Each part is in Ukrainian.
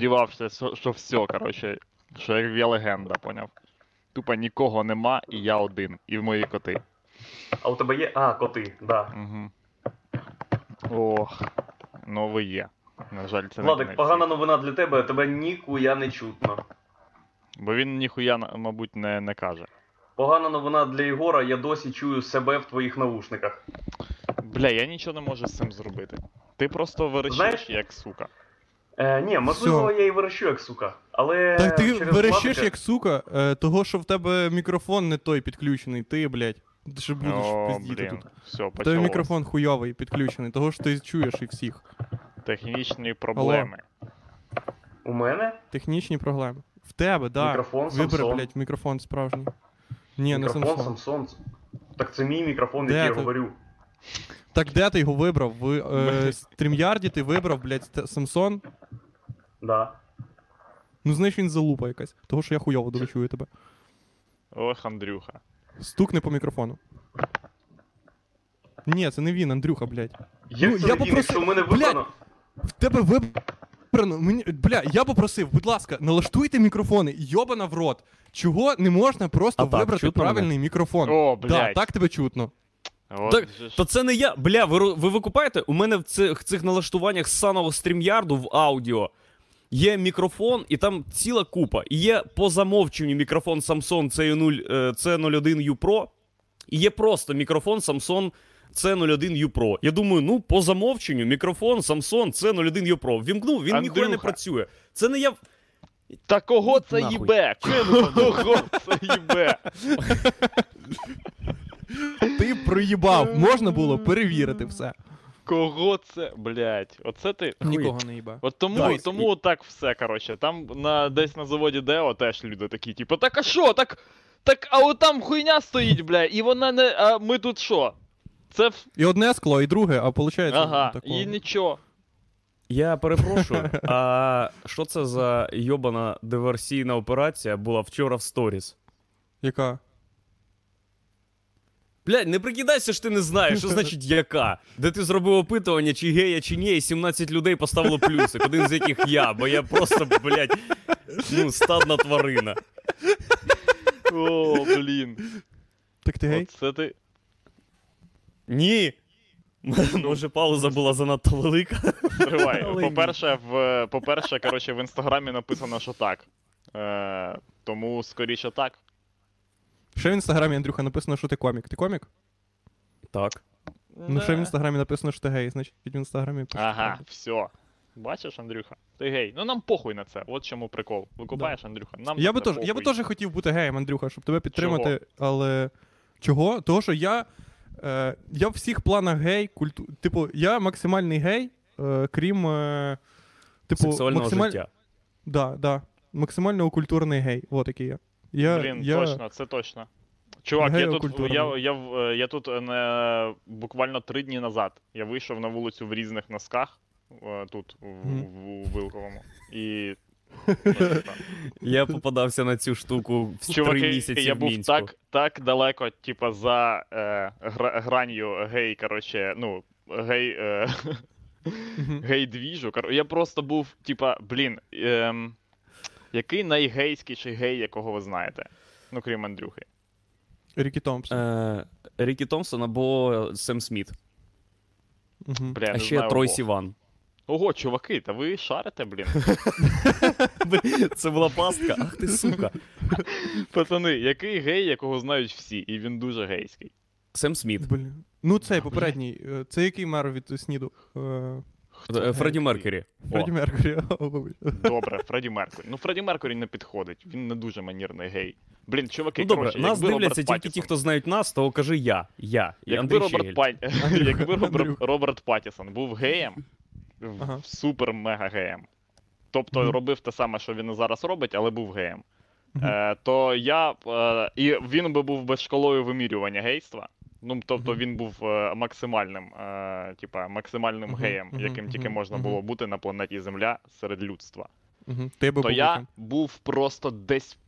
сподівався, що, що все, коротше, що як я легенда, поняв. Тупо нікого нема, і я один, і в мої коти. А у тебе є. А, коти, да. Угу. Ох, ну ви є. На жаль, це не Владик, кінець погана новина для тебе, тебе ніхуя не чутно. Бо він ніхуя, мабуть, не, не каже. Погана новина для Єгора, я досі чую себе в твоїх наушниках. Бля, я нічого не можу з цим зробити. Ти просто верещиш, Знаєш- як сука. Е, ні, можливо, Всьо. я і верещу як сука. Але. Так ти через верещиш як сука, е, того, що в тебе мікрофон не той підключений, ти, блядь. Ти ще будеш О, пиздіти блін, тут. все, В тебе почалось. мікрофон хуйовий підключений, того що ти чуєш і всіх. Технічні проблеми. У мене? Технічні проблеми. В тебе, да. Мікрофон Вибери, Samsung. блядь, мікрофон справжній. Ні, не мікрофон Samsung. Samsung. Так це мій мікрофон, Де який я ти? говорю. Так де ти його вибрав? В е, стрімярді ти вибрав, блядь, ст- Samsung? Да. Ну, знаєш, він залупа якась. Того, що я хуйово дуже чую тебе. Ох, Андрюха. Стукни по мікрофону. Ні, це не він, Андрюха, блядь. Як Ну, це я попросив- якщо в мене Блядь! вибрано? В тебе вибрано. Мені... Бля, я попросив, будь ласка, налаштуйте мікрофони, йобана в рот. Чого не можна просто А так, вибрати чутно правильний мікрофон? О, Да, так тебе чутно. От Так, же ж- То це не я. Бля, ви, ви викупаєте? У мене в цих, цих налаштуваннях з саного стрімярду в аудіо є мікрофон, і там ціла купа. І є по замовченню мікрофон Samsung C0, е, C01U Pro, і є просто мікрофон Samsung C01U Pro. Я думаю, ну, по замовченню мікрофон Samsung C01U Pro. Вімкнув, він ніхуя не працює. Це не я. Та кого це їбе? Кого це їбе? Ти проїбав, можна було перевірити все. Кого це, блядь? Оце ти. Нікого не їбав. От тому, Так, тому так все, коротше. Там на, десь на заводі Део теж люди такі, типу, так а що? Так, так, а от там хуйня стоїть, бля, і вона не. А ми тут що? Це. в- І одне скло, і друге, а виходить. Ага, такого. і нічого. Я перепрошую, а що це за йобана диверсійна операція була вчора в сторіс? Яка? Блядь, не прикидайся, що ти не знаєш, що значить яка. Де ти зробив опитування, чи гея, чи ні, і 17 людей поставило плюсик, один з яких я, бо я просто, блядь, ну, стадна тварина. О, блін. Так ти гей? Оце ти. Ні. Може, пауза була занадто велика. Тривай. Але ні. По-перше, в, по-перше, коротше, в інстаграмі написано, що так. Е, тому скоріше так. Ще в інстаграмі, Андрюха, написано, що ти комік. Ти комік? Так. Ну, ще в інстаграмі написано, що ти гей, значить в інстаграмі пише Ага, правду. все. Бачиш, Андрюха? Ти гей. Ну нам похуй на це. От чому прикол. Викупаєш, Андрюха? Нам Я би це теж, я би похуй. теж хотів бути геєм, Андрюха, щоб тебе підтримати, але. Чого? Того, що я. Е, я в всіх планах гей, культу... типу, я максимальний гей, е, крім. Е, типу, Сексуального максималь... життя. Да, да. Максимально культурний гей. От який я. Я Блін, я... точно, це точно. Чувак, я тут, я, я, е, я тут е, не, буквально три дні назад. Я вийшов на вулицю в різних носках, е, тут, в, Мгм. в, у Вилковому. І. Я попадався на цю штуку в три місяці я в був Мінську. так, так далеко, типа, за е, гра, гранью гей, коротше, ну, гей. Е, гей двіжу. Кор- Я просто був, типа, блін, ем, який найгейськіший гей, якого ви знаєте? Ну, крім Андрюхи. Рікі Томпсон. Е, Рікі Томпсон або Сем Сміт. Бля, а ще знаю Трой. Сіван. Ого, чуваки, та ви шарите, блін. Це була пастка. Ах ти сука. Пацани, який гей, якого знають всі, і він дуже гейський. Сем Сміт. Блін. Ну, цей попередній. е, Це який мер від Сніду? Е, Фредді Меркері. Фредді вибач. Добре, Фредді Меркурі. Ну, Фредді Меркурі не підходить, він не дуже манірний гей. Блін, чуваки, Ну добре, коротше, нас якби дивляться Роберт тільки Паттісон, ті, хто знають нас, то кажи я. Я. І Якби Андрій Роберт, Щегель. Пат... Якби Роберт... Андрюха. Роберт Паттісон був геєм, Ага. супер-мега геєм. Тобто Мгм. робив те саме, що він і зараз робить, але був геєм. Мгм. Е, то я. Е, і він би був би школою вимірювання гейства. Ну, тобто він був е, максимальним, е, типа, максимальним геєм, яким тільки можна було бути на планеті Земля серед людства. Ти би То був я був просто десь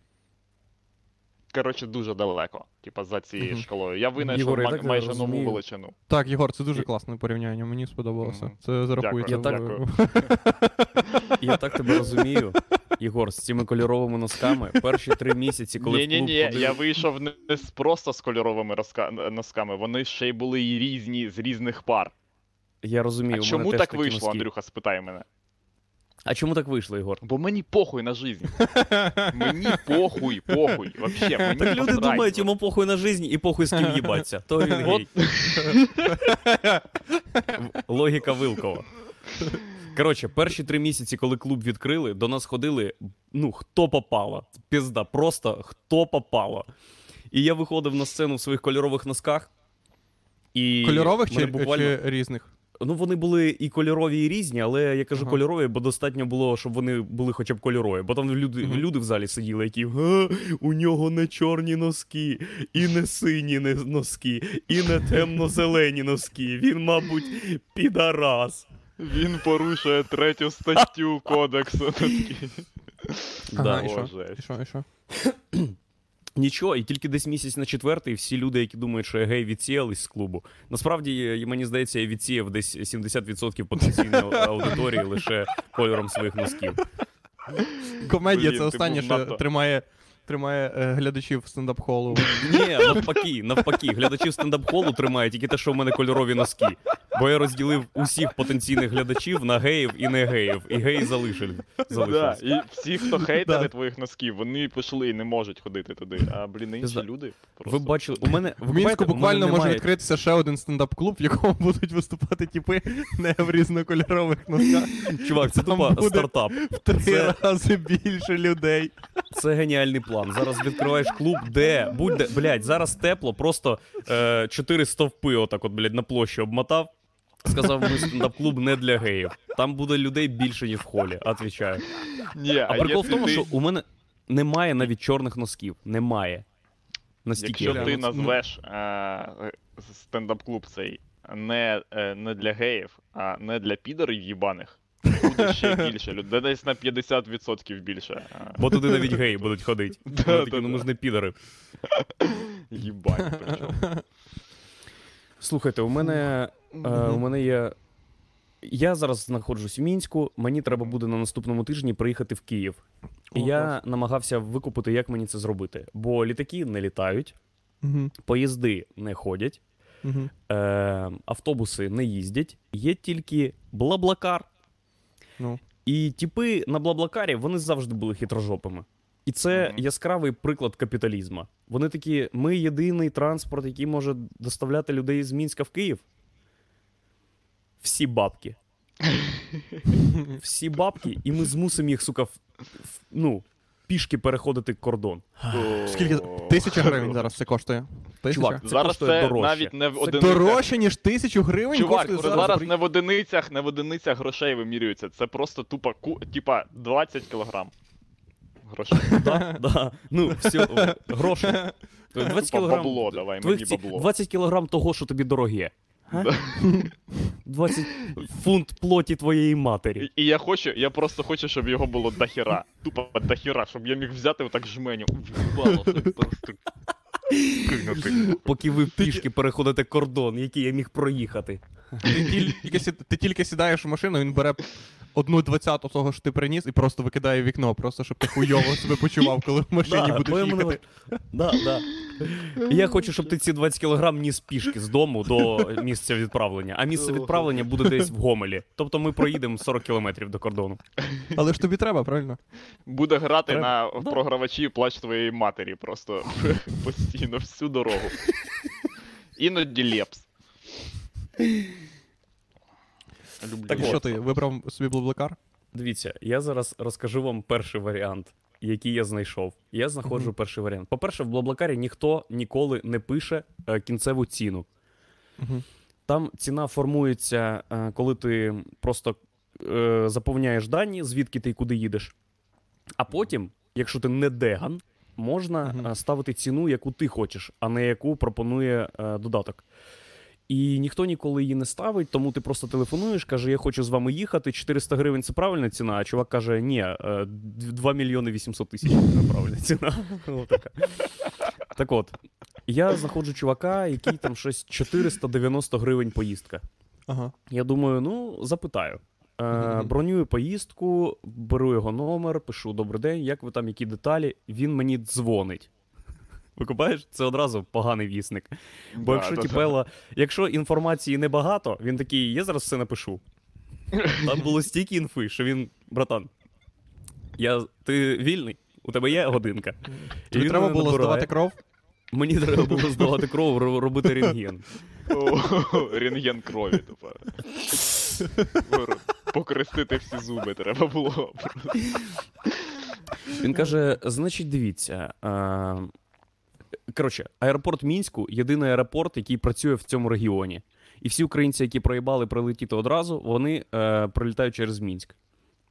коротше, дуже далеко, типа, за цією Мгм. шкалою. Я винайшов Єгор, я так майже нову величину. Так, Єгор, це дуже класне порівняння, мені сподобалося. Мгм. Це зарахується. Дякую, в- Я так тебе розумію, Ігор, з цими кольоровими носками. Перші три місяці, коли Ні, в ні, клуб ні, ходив- я вийшов не не з просто з кольоровими розка- носками, вони ще й були і різні з різних пар. я розумію. А мене чому теж так такі вийшло, носки. Андрюха, спитай мене. А чому так вийшло, Ігор? Бо мені похуй на жизнь. Мені похуй, похуй. Вообще, мені Так люди посрать. думають, йому похуй на жизнь і похуй з ким їбаться. То він гей. Логіка Вилкова. Коротше, перші три місяці, коли клуб відкрили, до нас ходили, ну, хто попало. Пізда, просто хто попало. І я виходив на сцену в своїх кольорових носках. І Кольорових мене чи, буквально... чи різних? Ну, вони були і кольорові, і різні, але я кажу Ага. кольорові, бо достатньо було, щоб вони були хоча б кольорові. Бо там люди, Мгм. люди в залі сиділи, які «Га, у нього не чорні носки, і не сині носки, і не темно-зелені носки. Він, мабуть, підарас. Він порушує третю статтю кодексу. Ага, Да. і що? Нічого, і тільки десь місяць на четвертий всі люди, які думають, що я гей, відсіялись з клубу. Насправді, е, мені здається, я відсіяв десь 70% потенційної аудиторії лише кольором своїх носків. Комедія Блін, це останнє, що надто- тримає, тримає е, глядачів стендап-холу. Ні, навпаки, навпаки. Глядачів стендап-холу тримає тільки те, що в мене кольорові носки. Бо я розділив усіх потенційних глядачів на геїв і не геїв. І геї залишили. Да, і всі, хто хейтери Да. твоїх носків, вони пішли і не можуть ходити туди. А блін, інші люди просто. Ви бачили, у мене В Мінську буквально може немає... відкритися ще один стендап-клуб, в якому будуть виступати типи не в різнокольорових носках. Чувак, це буде- стартап. В три Це- рази більше людей. Це геніальний план. Зараз відкриваєш клуб, де будь-де. Блядь, зараз тепло, просто е, чотири стовпи, отак, от, блядь, на площі обмотав. Сказав, ми стендап-клуб не для геїв. Там буде людей більше, ніж в холі, отвічаю. Ні, А прикол в тому, що у мене немає навіть чорних носків. Немає. Настільки. Якщо ти назвеш е, стендап-клуб цей не, е, не для геїв, а не для підорів їбаних, буде ще більше людей. Десь на 50% більше. Бо туди навіть геї будуть ходити. Да, такі, да, ну ми да. ж не підари. Їбать, причому. Слухайте, у мене, е, у мене є. Я зараз знаходжусь в Мінську, мені треба буде на наступному тижні приїхати в Київ. І О, я клас. намагався викупити, як мені це зробити. Бо літаки не літають, поїзди не ходять, е, автобуси не їздять, є тільки блаблакар. Ну. І типи на блаблакарі вони завжди були хитрожопими. І це Мгм. яскравий приклад капіталізму. Вони такі: ми єдиний транспорт, який може доставляти людей з Мінська в Київ. Всі бабки. Всі бабки, і ми змусимо їх, сука, в, в- ну, пішки переходити кордон. Скільки? Тисяча гривень зараз це коштує. Тисяча? Чувак, Це Зараз коштує це дорожче. навіть не в Це одиницях. Дорожче, ніж тисячу гривень Чувак, коштує зараз, зараз. зараз не в одиницях, не в одиницях грошей вимірюється. Це просто тупо ку... типа 20 кілограм. Грошей. Да, да. Ну, все, гроші. 20 Тупо кілограм. бабло давай, твоїх мені ці- бабло. 20 кілограм того, що тобі дороге. А? 20 фунт плоті твоєї матері. І, і я хочу, я просто хочу, щоб його було дохіра. Тупо дохіра, щоб я міг взяти отак жменю. Просто кинути. Поки ви пішки переходите кордон, який я міг проїхати. Ти тільки, сі- ти тільки сідаєш в машину, він бере одну двадцяту того, що ти приніс, і просто викидає в вікно, просто щоб ти хуйово себе почував, коли в машині Да, будеш їхати. Да, да. Я хочу, щоб ти ці 20 кілограм ніс пішки з дому до місця відправлення. А місце відправлення буде десь в Гомелі. Тобто ми проїдемо 40 кілометрів до кордону. Але ж тобі треба, правильно? Буде грати Треба- на Да. програвачі плач твоєї матері просто постійно всю дорогу. Іноді лепс. Люблю. Так і що ти вибрав собі блаблакар? Дивіться, я зараз розкажу вам перший варіант, який я знайшов. Я знаходжу Мгм. перший варіант. По-перше, в Блаблакарі ніхто ніколи не пише е, кінцеву ціну. Мгм. Там ціна формується, е, коли ти просто е, заповняєш дані, звідки ти і куди їдеш. А потім, якщо ти не деган, можна е, ставити ціну, яку ти хочеш, а не яку пропонує е, додаток. І ніхто ніколи її не ставить, тому ти просто телефонуєш, каже, я хочу з вами їхати, 400 гривень це правильна ціна, а чувак каже, ні, е, 2 мільйони 800 тисяч це правильна ціна. Так от, я знаходжу чувака, який там щось 490 гривень поїздка. Ага. Я думаю, ну, запитаю. Е, бронюю поїздку, беру його номер, пишу добрий день, як ви там, які деталі. Він мені дзвонить. Викупаєш? Це одразу поганий вісник. Бо Да, якщо да, тіпела, якщо інформації небагато, він такий, я зараз все напишу. Там було стільки інфи, що він, братан, я, ти вільний? У тебе є годинка? І Тобі треба було набирає. здавати кров? Мені треба було здавати кров, робити рентген. Рентген крові, тупо. Покрестити всі зуби треба було. Він каже: значить, дивіться. Коротше, аеропорт Мінську єдиний аеропорт, який працює в цьому регіоні. І всі українці, які проїбали прилетіти одразу, вони е, прилітають через Мінськ.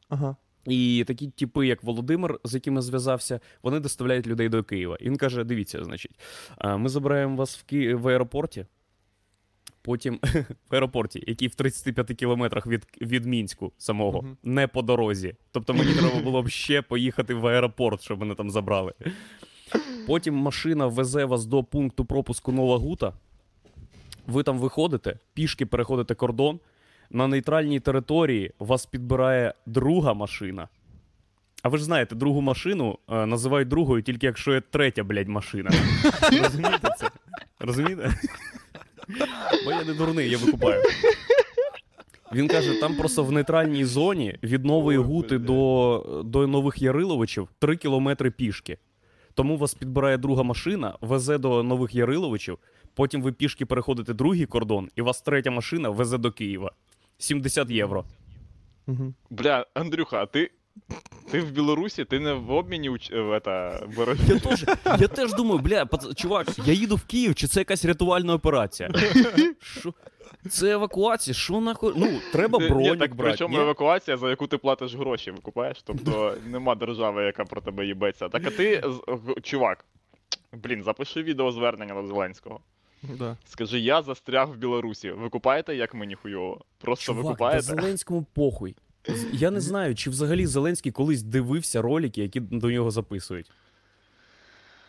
Ага. І такі типи, як Володимир, з яким я зв'язався, вони доставляють людей до Києва. І він каже: дивіться, значить, а, ми забираємо вас в, Ки... в аеропорті. Потім в аеропорті, який в 35 кілометрах від, від Мінську самого, Мгм. не по дорозі. Тобто мені треба було б ще поїхати в аеропорт, щоб мене там забрали. Потім машина везе вас до пункту пропуску Нова Гута. Ви там виходите, пішки переходите кордон. На нейтральній території вас підбирає друга машина. А ви ж знаєте, другу машину е, називають другою, тільки якщо є третя, блядь, машина. Розумієте це? Розумієте? Бо я не дурний, я викупаю. Він каже, там просто в нейтральній зоні від Нової Гути до, до Нових Яриловичів 3 кілометри пішки. Тому вас підбирає друга машина, везе до Нових Яриловичів, потім ви пішки переходите другий кордон, і вас третя машина везе до Києва. 70 євро. Угу. Бля, Андрюха, а ти. Ти в Білорусі, ти не в обміні уч... в это. Я теж, я теж думаю, бля, пац... чувак, я їду в Київ, чи це якась рятувальна операція? Що? Це евакуація, що нахуй? Ну, треба Ні, бронік так брати. причому ні? евакуація, за яку ти платиш гроші, викупаєш? Тобто нема держави, яка про тебе їбеться. Так а ти, чувак, блін, запиши відеозвернення до Зеленського. Да. Скажи, я застряг в Білорусі. Ви купаєте, як мені хуйово? Просто Чувак, ви та купаєте? Зеленському похуй. Я не знаю, чи взагалі Зеленський колись дивився ролики, які до нього записують.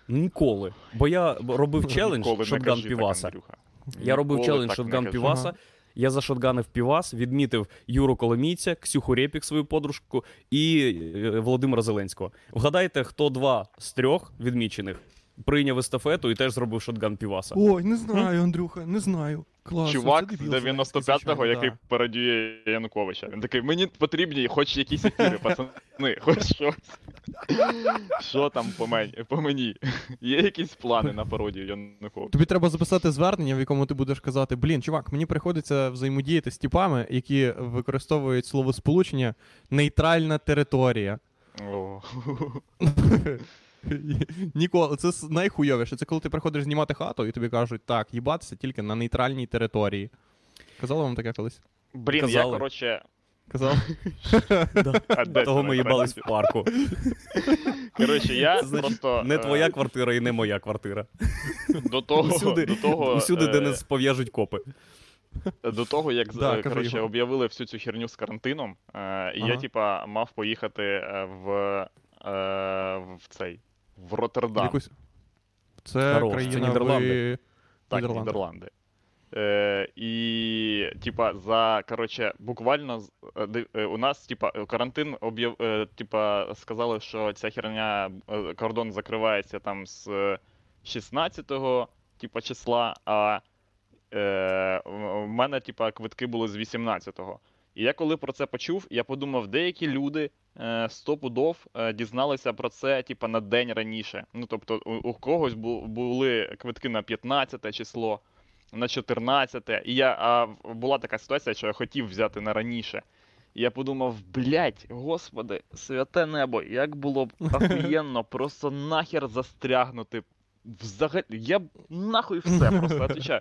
Ніколи. Бо я робив челендж Ніколи кажи так, піваса. Андрюха. Я робив Ніколи челендж так не шотган піваса. Я зашотганив півас, відмітив Юру Коломійця, Ксюху Репік, свою подружку, і е, Володимира Зеленського. Вгадайте, хто два з трьох відмічених прийняв естафету і теж зробив шотган піваса. Ой, не знаю, Андрюха, не знаю. Клас. Чувак з дебіл, 95-го, звичайно, який да. пародіює Януковича. Він такий, мені потрібні хоч якісь ефіри, пацани, хоч щось. Що там по мені? По мені? Є якісь плани на пародію Януковича? Тобі треба записати звернення, в якому ти будеш казати: блін, чувак, мені приходиться взаємодіяти з типами, які використовують словосполучення нейтральна територія. О. Ніколи, це найхуйовіше. Це коли ти приходиш знімати хату і тобі кажуть, так, їбатися тільки на нейтральній території. Казали вам таке колись? Блін, я, коротше. Казав? Того ми їбались в парку. Коротше, я просто не е, твоя квартира і не моя квартира. до того, до того, усюди е, де нас пов'яжуть копи. До того, як Да, е, коротше, об'явили всю цю херню з карантином, е, і я, типа, мав поїхати е, в, е, в цей в Роттердам. Якусь... Це Хорош, це Нідерланди. в... Так, Нідерланди. Нідерланди. Е, і, типа, за, коротше, буквально е, е, у нас, типа, е, карантин об'яв, е, типа, сказали, що ця херня, е, кордон закривається там з е, 16-го, типа, числа, а е, в мене, типа, квитки були з 18-го. І я коли про це почув, я подумав, деякі люди е, стопудов е, дізналися про це, типа, на день раніше. Ну, тобто, у, у когось бу, були квитки на 15 число, на 14. І я а, була така ситуація, що я хотів взяти на раніше. І я подумав, блядь, господи, святе небо, як було б ахуєнно просто нахер застрягнути. Взагалі, я б нахуй все просто отвечаю.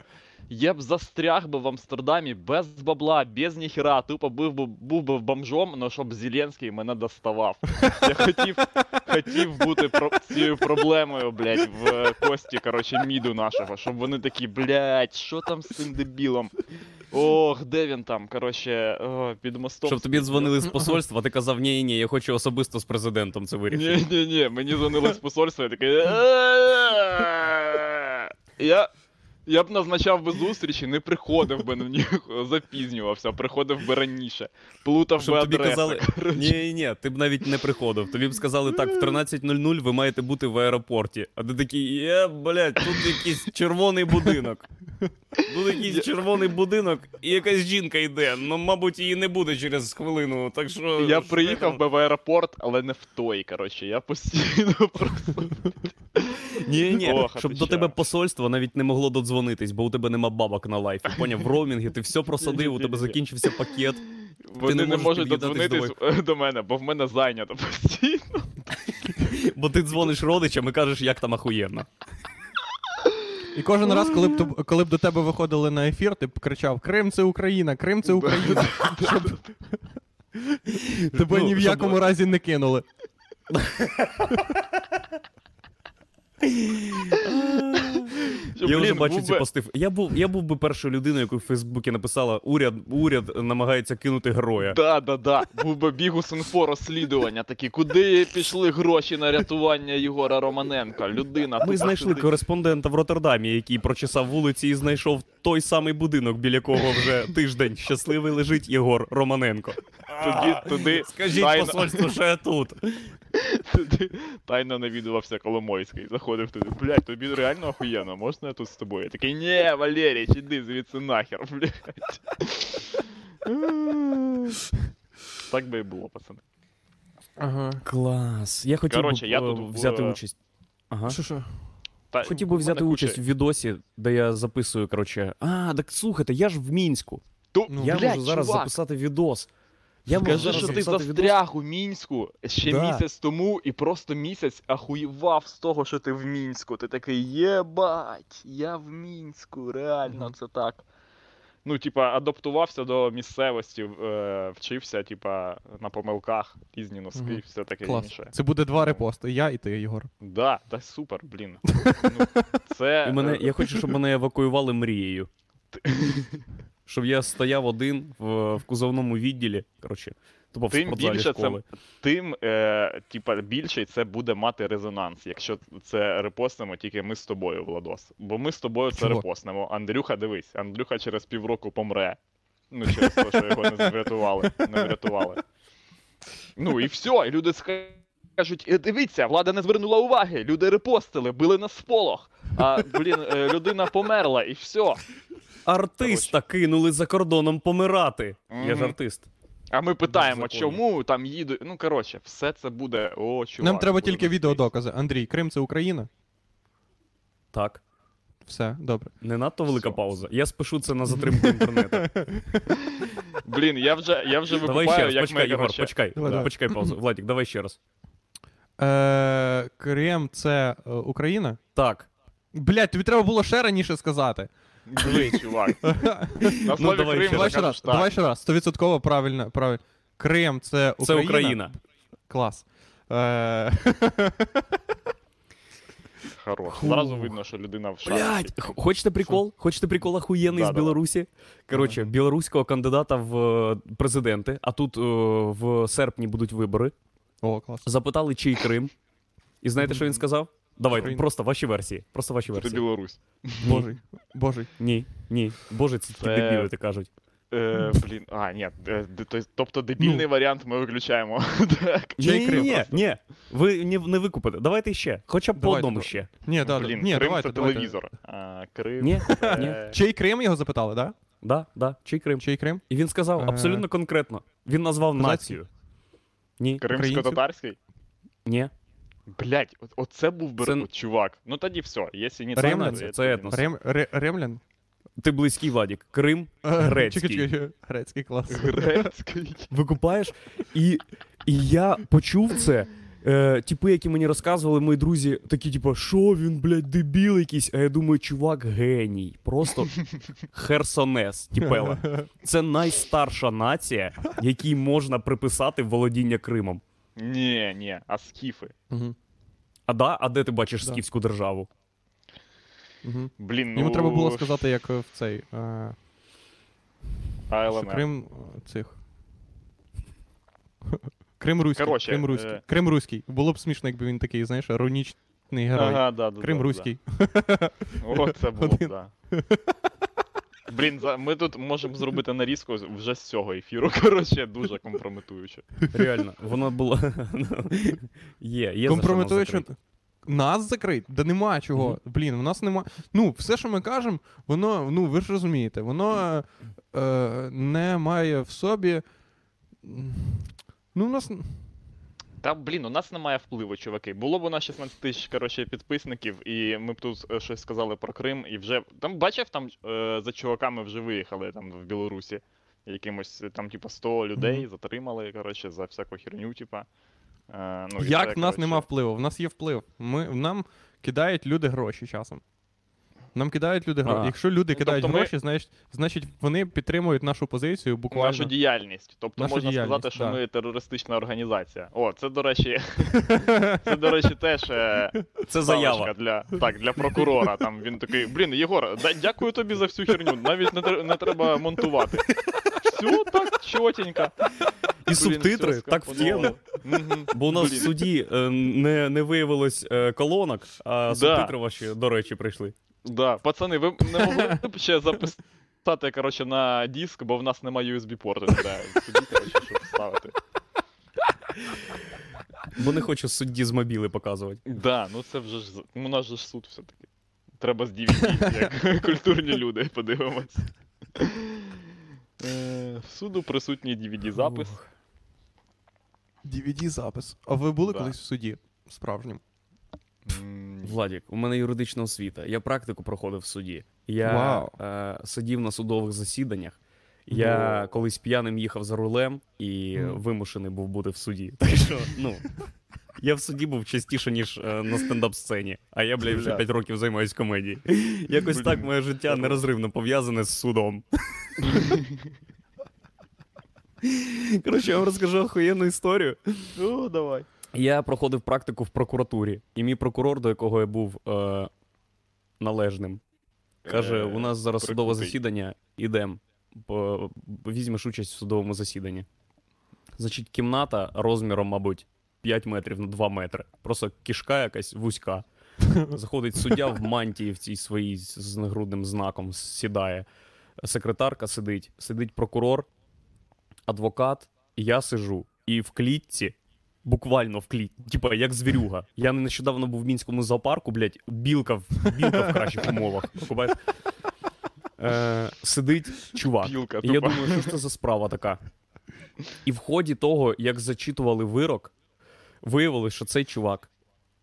Я б застряг би в Амстердамі без бабла, без ніхера, тупо був би, був би бомжом, але щоб Зеленський мене доставав. Я хотів, хотів бути про, цією проблемою, блядь, в е, кості, коротше, міду нашого, щоб вони такі, блядь, що там з цим дебілом? Ох, де він там? Коротше, о, під мостом. Щоб тобі дзвонили з посольства, а ти казав, ні, ні, я хочу особисто з президентом це вирішити. Ні, ні, ні, мені дзвонили з посольства, я такий. Я, я б назначав би зустрічі, не приходив би на них, запізнювався, приходив би раніше, плутав би Щоб тобі адреси. казали, коротше. ні, ні, ти б навіть не приходив. Тобі б сказали, так, в 13.00 ви маєте бути в аеропорті. А ти такий, є, блядь, тут якийсь червоний будинок. Тут якийсь червоний будинок, і якась жінка йде. Ну, мабуть, її не буде через хвилину. Так що. Я приїхав би в аеропорт, але не в той, коротше. Я постійно просто. Ні, ні, Ох, щоб до тебе посольство навіть не могло додзвонитись, бо у тебе нема бабок на лайфі. Поняв, в роумінгі ти все просадив, у тебе закінчився пакет. Вони не, можеш можуть додзвонитись до мене, бо в мене зайнято постійно. Бо ти дзвониш родичам і кажеш, як там ахуєнно. І кожен раз, коли б, коли б до тебе виходили на ефір, ти б кричав: Крим це Україна, Крим це Україна. Щоб тебе Ну, ні в щоб- якому разі не кинули. Я вже бачу був ці би- пости. Я був, я був би першою людиною, яку в Фейсбуці написала: уряд, уряд намагається кинути героя. Да, да, да. Був би бігус інфо розслідування такі, куди пішли гроші на рятування Єгора Романенка? Людина. Ми знайшли кореспондента в Роттердамі, який прочесав вулиці і знайшов той самий будинок, біля кого вже тиждень щасливий лежить Єгор Романенко. Туди, туди, Скажіть посольству, що я тут. Туди тайно навідувався Коломойський. Заходив туди. Блядь, тобі реально охуєнно, можна я тут з тобою? Я такий, ні, Валерій, іди звідси нахер, блядь. Так би і було, пацани. Ага. Клас. Я хотів Коротше, би я е, тут в- взяти участь. Ага. Що що? Та, Хотів би в взяти мене участь в відосі, де я записую, коротше. А, так слухайте, я ж в Мінську. Ту- Ну, я блядь, можу зараз чувак, записати відос. Я можу Скажи, зараз що ти записати відос. застряг у Мінську ще Да. місяць тому і просто місяць ахуєвав з того, що ти в Мінську. Ти такий, єбать, я в Мінську, реально Мгм. це так. Ну, типа, адаптувався до місцевості, е, вчився, типа, на помилках, різні носки Мгм. все таке Клас. інше. Це буде два репости. Я і ти, Єгор. Да, та супер, блін. Ну, це. І мене, е, я хочу, щоб мене евакуювали мрією. Щоб я стояв один в, в кузовному відділі. Коротше, тупо в Тим більше школи. тим, е, типа, більший це буде мати резонанс, якщо це репостимо тільки ми з тобою, Владос. Бо ми з тобою це Чого? репостнемо. Андрюха, дивись, Андрюха через півроку помре. Ну, через те, що його не врятували. Не врятували. Ну і все, і люди скажуть: «Е, дивіться, влада не звернула уваги, люди репостили, били на сполох. А, блін, е, людина померла, і все. Артиста кинули за кордоном помирати. Я ж артист. А ми питаємо, законно. чому там їдуть. Ну, коротше, все це буде. О, чувак. Нам треба буде тільки відеодокази. Андрій, Крим це Україна. Так. Все, добре. Не надто велика Всьо. пауза. Я спишу це на затримку інтернету. Блін, я вже, я вже Давай викупаю, ще раз, як почекай, ми, Єгор, коротше... почекай. Давай, давай. Почекай паузу. Владик, давай ще раз. Е, Крим це е, Україна? Так. Блять, тобі треба було ще раніше сказати. Диви, чувак. На Ну, слові давай Крим ще Давай ще раз, давай ще раз. Стовідсотково правильно, правильно. Крим це Це Україна. Україна. Клас. Е, Хорош. Зразу видно, що людина в шарі. Блять, хочете прикол? Хочете прикол охуєнний Да, з давай. Білорусі? Коротше, білоруського кандидата в е, президенти, а тут е, в серпні будуть вибори. О, клас. Запитали, чий Крим. І знаєте, що він сказав? Давайте, Україна. просто ваші версії. Просто ваші Це версії. Білорусь. Божий. Божий. Ні, ні. Боже, це такі Це- дебіли, ти кажуть. Е, блін, а, ні. е, то- Тобто дебільний варіант ми виключаємо. Так. Ні, Крим ні, просто? ні. Ви не, не викупите. Давайте ще. Хоча б по Давайте, одному давай. ще. Ні, да, Блін, ні, Крим давайте, це давайте. телевізор. А, Крим. Ні, це- ні. Чий Крим його запитали, да? Да, да, чий Крим. Чий Крим? І він сказав Е, абсолютно конкретно. Він назвав козацький? націю. Ні, Кримсько-татарський? ні. Блять, оце був би Це- чувак. Ну тоді все. Якщо не Римлян це- це етнос. Рем, ре, ремлян? Ти близький Владік. Крим Грецький. Чекай, чекай, грецький клас. Грецький. викупаєш. І, і я почув це. Е, типи, які мені розказували, мої друзі, такі, типу, що він, блядь, дебіл якийсь. А я думаю, чувак, геній. Просто херсонес, тіпела. Це найстарша нація, якій можна приписати володіння Кримом. Ні, ні, а скіфи. Мгм, А да? А де ти бачиш Да. скіфську державу? мгм. Блін, ну... Йому треба було сказати, як в цей. е, що АЛНР. Крим е, цих. Крим руський. Короче, Крим руський. е, Крим руський. Було б смішно, якби він такий, знаєш, іронічний. герой. Ага, да, да, Крим да, руський. Да. О, це було б, Один. да. Блін, за- ми тут можемо зробити нарізку вже з цього ефіру. Коротше, дуже компрометуюче. Реально, воно було. Є, є. нас Компрометуючи. Нас закрить? Да нема чого. Мгм. Блін, у нас нема. Ну, все, що ми кажемо, воно, ну ви ж розумієте, воно е, не має в собі. м, Ну, у нас. Та блін, у нас немає впливу, чуваки. Було б у нас 16 тисяч коротше, підписників, і ми б тут е, щось сказали про Крим, і вже. Там бачив, там е, за чуваками вже виїхали там в Білорусі. Якимось е, там, типа, 100 людей затримали, коротше, за всяку херню, типа. Е, ну, Як це, в нас нема впливу? В нас є вплив. Ми, нам кидають люди гроші часом. Нам кидають люди гроші. Якщо люди Ну, кидають тобто ми- гроші, значить, значить вони підтримують нашу позицію буквально. Нашу діяльність. Тобто Нашу можна діяльність, сказати, що да. ми терористична організація. О, це, до речі, це, до речі, теж е, Це заява. для, так, для прокурора. Там він такий, блін, Єгор, дякую тобі за всю херню, навіть не, не треба монтувати. Все так чотенько. І субтитри, так в тему. Мгм. Бо у нас Блін. в суді е, не, не виявилось е, колонок, а Да. субтитри ваші, до речі, прийшли. Да, пацани, ви не могли б ще записати, коротше, на диск, бо в нас немає USB-порту, в суді, коротше, щоб вставити. Бо не хочу судді з мобіли показувати. Да, ну це вже ж у нас же ж суд все-таки. Треба з DVD, як культурні люди, подивимось. Е, В суду присутній DVD-запис. DVD-запис. А ви були Да. колись в суді справжнім? Владік, у мене юридична освіта. Я практику проходив в суді. Я Вау. е, сидів на судових засіданнях. Я Вау. колись п'яним їхав за рулем і Мгм. вимушений був бути в суді. Так що, ну. Я в суді був частіше, ніж е, на стендап-сцені. А я, блядь, вже Бля. 5 років займаюсь комедією. Якось Блін. так моє життя нерозривно пов'язане з судом. Коротше, я вам розкажу охуєнну історію. О, давай. Я проходив практику в прокуратурі, і мій прокурор, до якого я був е, належним, каже: Е, у нас зараз судове засідання, ідем. По- Візьмеш участь в судовому засіданні. Значить, кімната розміром, мабуть, 5 метрів на 2 метри. Просто кішка якась вузька. Заходить суддя в мантії в цій своїй з нагрудним знаком, сідає. Секретарка сидить, сидить прокурор, адвокат, я сижу. І в клітці, буквально в клітці, типа як звірюга. Я нещодавно був в мінському зоопарку, блядь, білка в, білка в кращих умовах. Покупаєш? Е, сидить чувак. Білка, І я думаю, що ж це за справа така. І в ході того, як зачитували вирок, виявилось, що цей чувак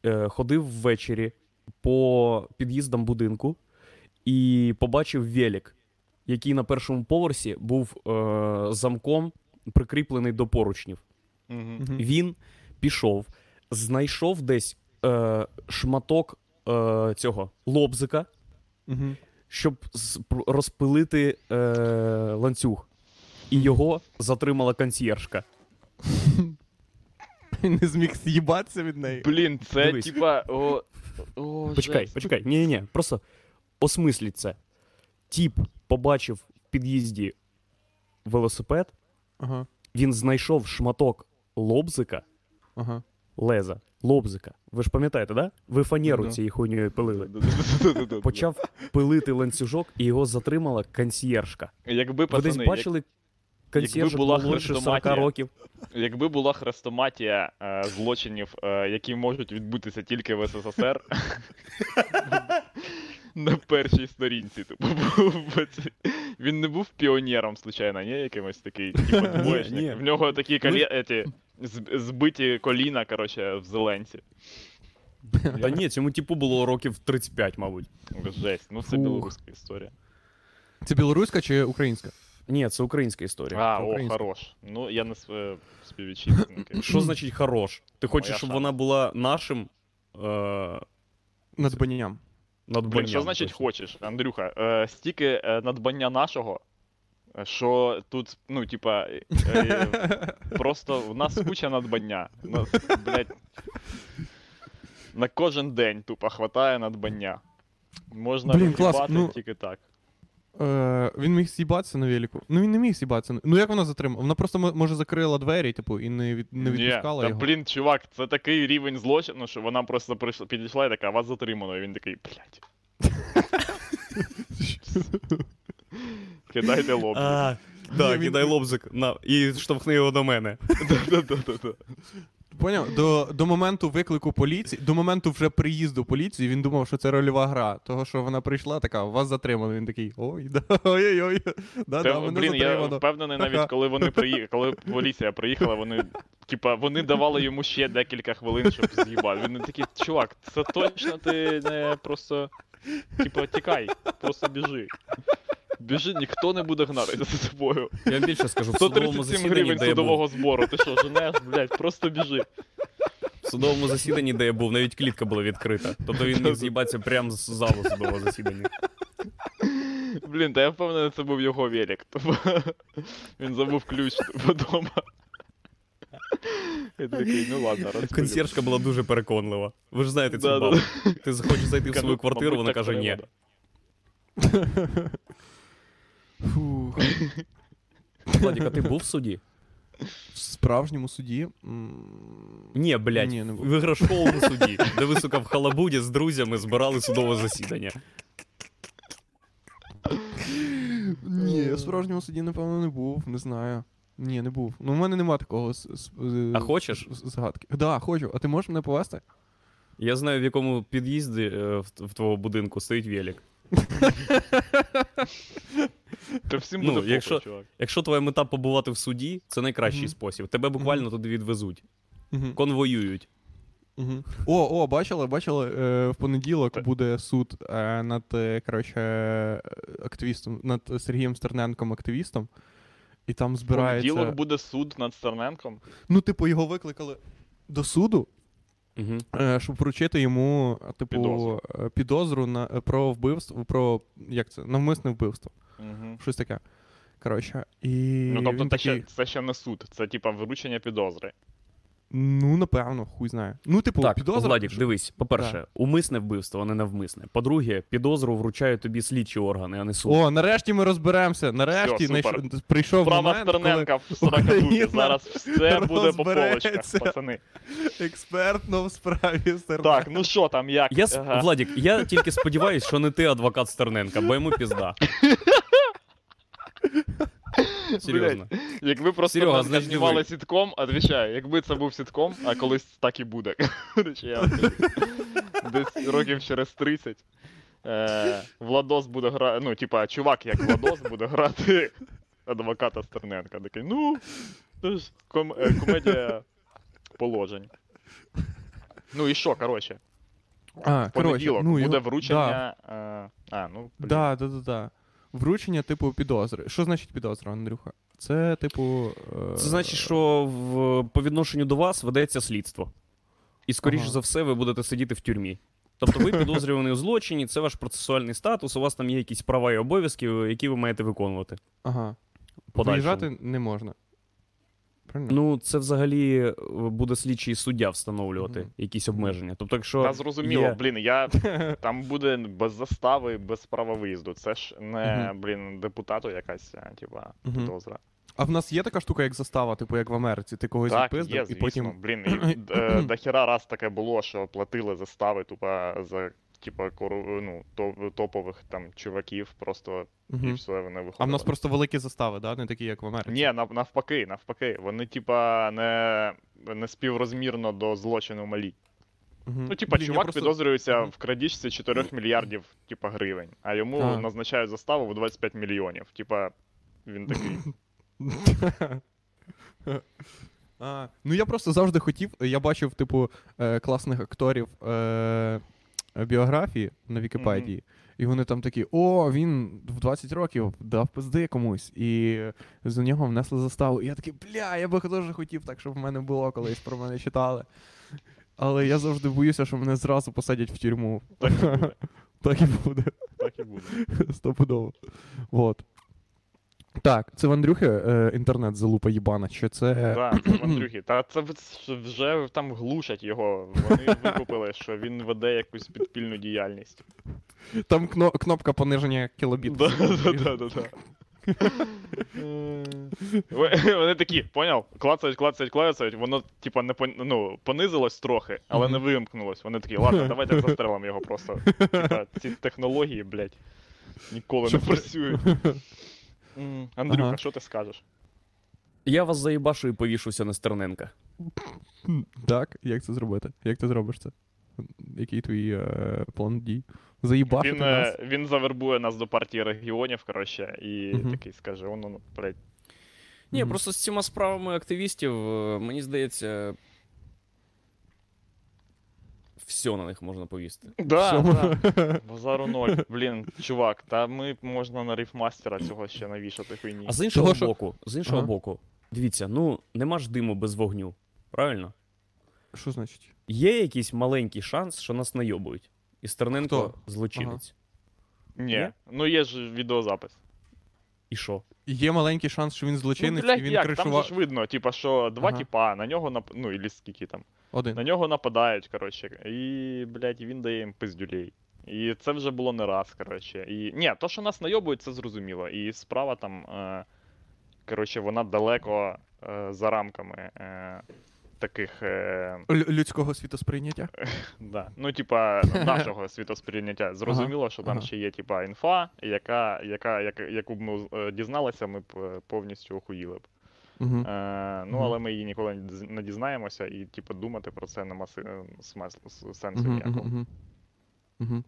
е, ходив ввечері по під'їздам будинку і побачив велик, який на першому поверсі був е, замком прикріплений до поручнів. Він пішов, знайшов десь е, шматок е, цього лобзика, щоб розпилити е, ланцюг. І його затримала консьєржка. Не зміг з'їбатися від неї. Блін, це Дивись. типа. О, о, Почекай, жесть. почекай. Ні, ні, просто осмисліть це. Тіп побачив в під'їзді велосипед, Ага, він знайшов шматок лобзика, ага. леза, лобзика. Ви ж пам'ятаєте, да? Ви фанеру Да. цією хуйньою пилили. Почав пилити ланцюжок, і його затримала консьєржка. Якби Ви десь пацани, бачили консьєржок була молодше 40 хрестоматія, років? якби була хрестоматія е, злочинів, е, які можуть відбутися тільки в СССР. На першій сторінці, типу, був він не був піонером, случайно, ні, якимось такий, типу, двоєчник. В нього такі колі... збиті коліна, коротше, в зеленці. Та ні, цьому типу було років 35, мабуть. Жесть, ну це Фух. білоруська історія. Це білоруська чи українська? Ні, це українська історія. А, о, українська. хорош. Ну, я не св- співвітчизник. Що значить хорош? Ти хочеш, щоб вона була нашим е, Надбанням. надбанням? Блін, що значить хочеш, Андрюха? Е, стільки е, надбання нашого, е, що тут, ну, типа, е, е, просто в нас куча надбання. Нас, блядь, на кожен день тупо хватає надбання. Можна Блін, клас, ну- тільки так. Е, він міг з'їбатися на велику. Ну він не міг з'їбатися. Ну як вона затримала? Вона просто може закрила двері, типу, і не, від... не відпускала та, його. блін, чувак, це такий рівень злочину, що вона просто прийшла, підійшла і така, вас затримано. І він такий, блядь. Кидайте лоб. А, Ні, кидай лобзик на, і штовхни його до мене. Поняв? До, до моменту виклику поліції, до моменту вже приїзду поліції, він думав, що це рольова гра. Того, що вона прийшла, така, вас затримано. Він такий, ой, да, ой-ой-ой. Да, Це, да, мене блін, я затримано. впевнений, навіть коли вони приїхали, коли поліція приїхала, вони, типа, вони давали йому ще декілька хвилин, щоб з'їбати. Він такий, чувак, це точно ти не просто. Типа, тікай, просто біжи. Біжи, ніхто не буде гнатися за тобою. Я вам більше скажу, в судовому 137 засіданні, гривень де я був, судового збору. Ти що, женеш, блядь, просто біжи. в судовому засіданні, де я був, навіть клітка була відкрита. Тобто він міг з'їбатися прямо з залу судового засідання. Блін, та я впевнений, це був його велик. Тому він забув ключ вдома. Я такий, ну ладно, розпилю. Консьержка була дуже переконлива. Ви ж знаєте цю Да, да, бабу. Ти захочеш зайти в свою квартиру, мабуть, вона так каже ні. треба. Фух. Владик, а ти був в суді? В справжньому суді. Ні, блядь, Ні, не був. в іграшковому суді, де ви, сука, в халабуді з друзями збирали судове засідання. Ні, в справжньому суді, напевно, не був, не знаю. Ні, не був. Ну, в мене нема такого с- е, А хочеш? з- згадки. Да, хочу. А ти можеш мене повести? Я знаю, в якому під'їзді е, в, в твого будинку стоїть велик. Та всім Ну, буде похуй, якщо- чувак. Якщо твоя мета побувати в суді, це найкращий Мгм. спосіб. Тебе буквально туди відвезуть, Угу. конвоюють. Угу. О, о, бачили, бачили, е, в понеділок Так. буде суд е, над е, коротше, е, активістом, над Сергієм Стерненком, активістом. І там збирається. Понеділок буде суд над Стерненком. Ну, типу, його викликали до суду, Угу. е, щоб вручити йому, е, типу, Підозру. підозру, підозру на, е, про вбивство, про як це? Навмисне вбивство. Угу. Щось таке. Коротше. І Ну, тобто він це, такий, ще, це ще не суд, це типа вручення підозри. Ну, напевно, хуй знає. Ну, типу, Так, підозра. Владік, що- дивись, по-перше, умисне вбивство, а не навмисне. По-друге, підозру вручають тобі слідчі органи, а не суд. О, нарешті ми розберемося. Нарешті Все, супер. знайш- прийшов Справа момент, коли Стерненка в Сорокадубі. Україна Зараз все буде по полочках, пацани. експертно в справі Стерненка. Так, ну що там, як? Я, Ага. Владік, я тільки сподіваюся, що не ти адвокат Стерненка, бо йому пізда. Серйозно. Якби просто Серега, значить, знімали сітком, отвічаю, якби це був сітком, а колись так і буде. Десь років через 30. Е, Владос буде грати. Ну, типа, чувак, як Владос, буде грати адвоката Стерненка. Такий, ну, це ж ком- е, комедія положень. Ну і що, коротше, А, в понеділок ну, буде його- вручення. е, А, ну, блін. Да, да, да, да. Вручення, типу, підозри. Що значить підозра, Андрюха? Це, типу. е, Це значить, що в, по відношенню до вас ведеться слідство. І, скоріш Ага. за все, ви будете сидіти в тюрмі. Тобто ви підозрюваний у злочині, це ваш процесуальний статус, у вас там є якісь права і обов'язки, які ви маєте виконувати. Ага. Подальшому. Виїжджати не можна. Правильно? Ну, це взагалі е, буде слідчий суддя встановлювати Мгм. якісь обмеження. Тобто, якщо Та зрозуміло, є... блін, я там буде без застави, без права виїзду. Це ж не, Мгм. блін, депутату якась, а, типа, підозра. А в нас є така штука, як застава, типу, як в Америці. Ти когось Так, відпиздив, є, і потім. Блін, і, е, дохера раз таке було, що платили застави, тупа, за, типа, ну, топових там чуваків, просто і все, вони виходили. А в нас просто великі застави, да? не такі, як в Америці. Ні, навпаки, навпаки. Вони, типа, не, не співрозмірно до злочину малі. Мгм. Ну, типа, Блін, чувак просто- підозрюється Мгм. в крадіжці 4 мільярдів, типа, гривень, а йому А. назначають заставу в 25 мільйонів. Типа, він такий. а, ну я просто завжди хотів. Я бачив, типу, е, класних акторів е, біографії на Вікіпедії. І вони там такі: о, він в 20 років дав пизди комусь, і за нього внесли заставу. І я такий, бля, я би теж хотів так, щоб в мене було колись про мене читали. Але я завжди боюся, що мене зразу посадять в тюрму. Так і буде. Так і буде. Стопудово. Вот. Так, це в Андрюхи е, інтернет залупа їбана, чи це. Так, це в Андрюхі. Та це вже там глушать його. Вони викупили, що він веде якусь підпільну діяльність. Там кно- кнопка пониження кілобіт. Да, да, да, да, да. Вони такі, поняв? Клацають, клацають, клацають, воно, типа, не пон- ну, понизилось трохи, але не вимкнулось. Вони такі, ладно, давайте застрелимо його просто. Типа, ці технології, блядь, ніколи не працюють. М, Андрюха, Ага. що ти скажеш? Я вас заїбашу і повішуся на Стерненка. Так, як це зробити? Як ти зробиш це? Який твій е, план дій? Заїбашити Він, нас? е, він завербує нас до партії регіонів, коротше, і Мгм. такий скаже, воно, ну, блядь. Ні, Мгм. просто з цими справами активістів, е, мені здається. Все на них можна повісти. Да, Всьому- да. Базару ноль. Блін, чувак, та ми можна на рифмастера цього ще навішати хуйні. А з іншого Того, що- боку, з іншого Ага. боку, дивіться, ну нема ж диму без вогню. Правильно? Що значить? Є якийсь маленький шанс, що нас найобують. І Стерненко Хто? злочинець. Ні, Ні? ну є ж відеозапис. І що? Є маленький шанс, що він Ну, злочинець, блядь, і він як? Там кришував. же ж видно, типа, що два Ага. тіпа, на нього нап... ну, і скільки там, на нього нападають, коротше, і, блядь, він дає їм пиздюлей. І це вже було не раз, коротше. І... Ні, то, що нас найобують, це зрозуміло. І справа там, е... коротше, вона далеко е... за рамками е... таких. Е... Людського світосприйняття. Да. Ну, типа, нашого світосприйняття. Зрозуміло, що там ага. ще є, типа, інфа, яка, яка, яку б ми е, дізналися, ми б е, повністю охуїли б. Угу. Е, ну, але ми її ніколи не дізнаємося, і, типу, думати про це нема смислу, сенсу Угу, ніякого. угу, угу.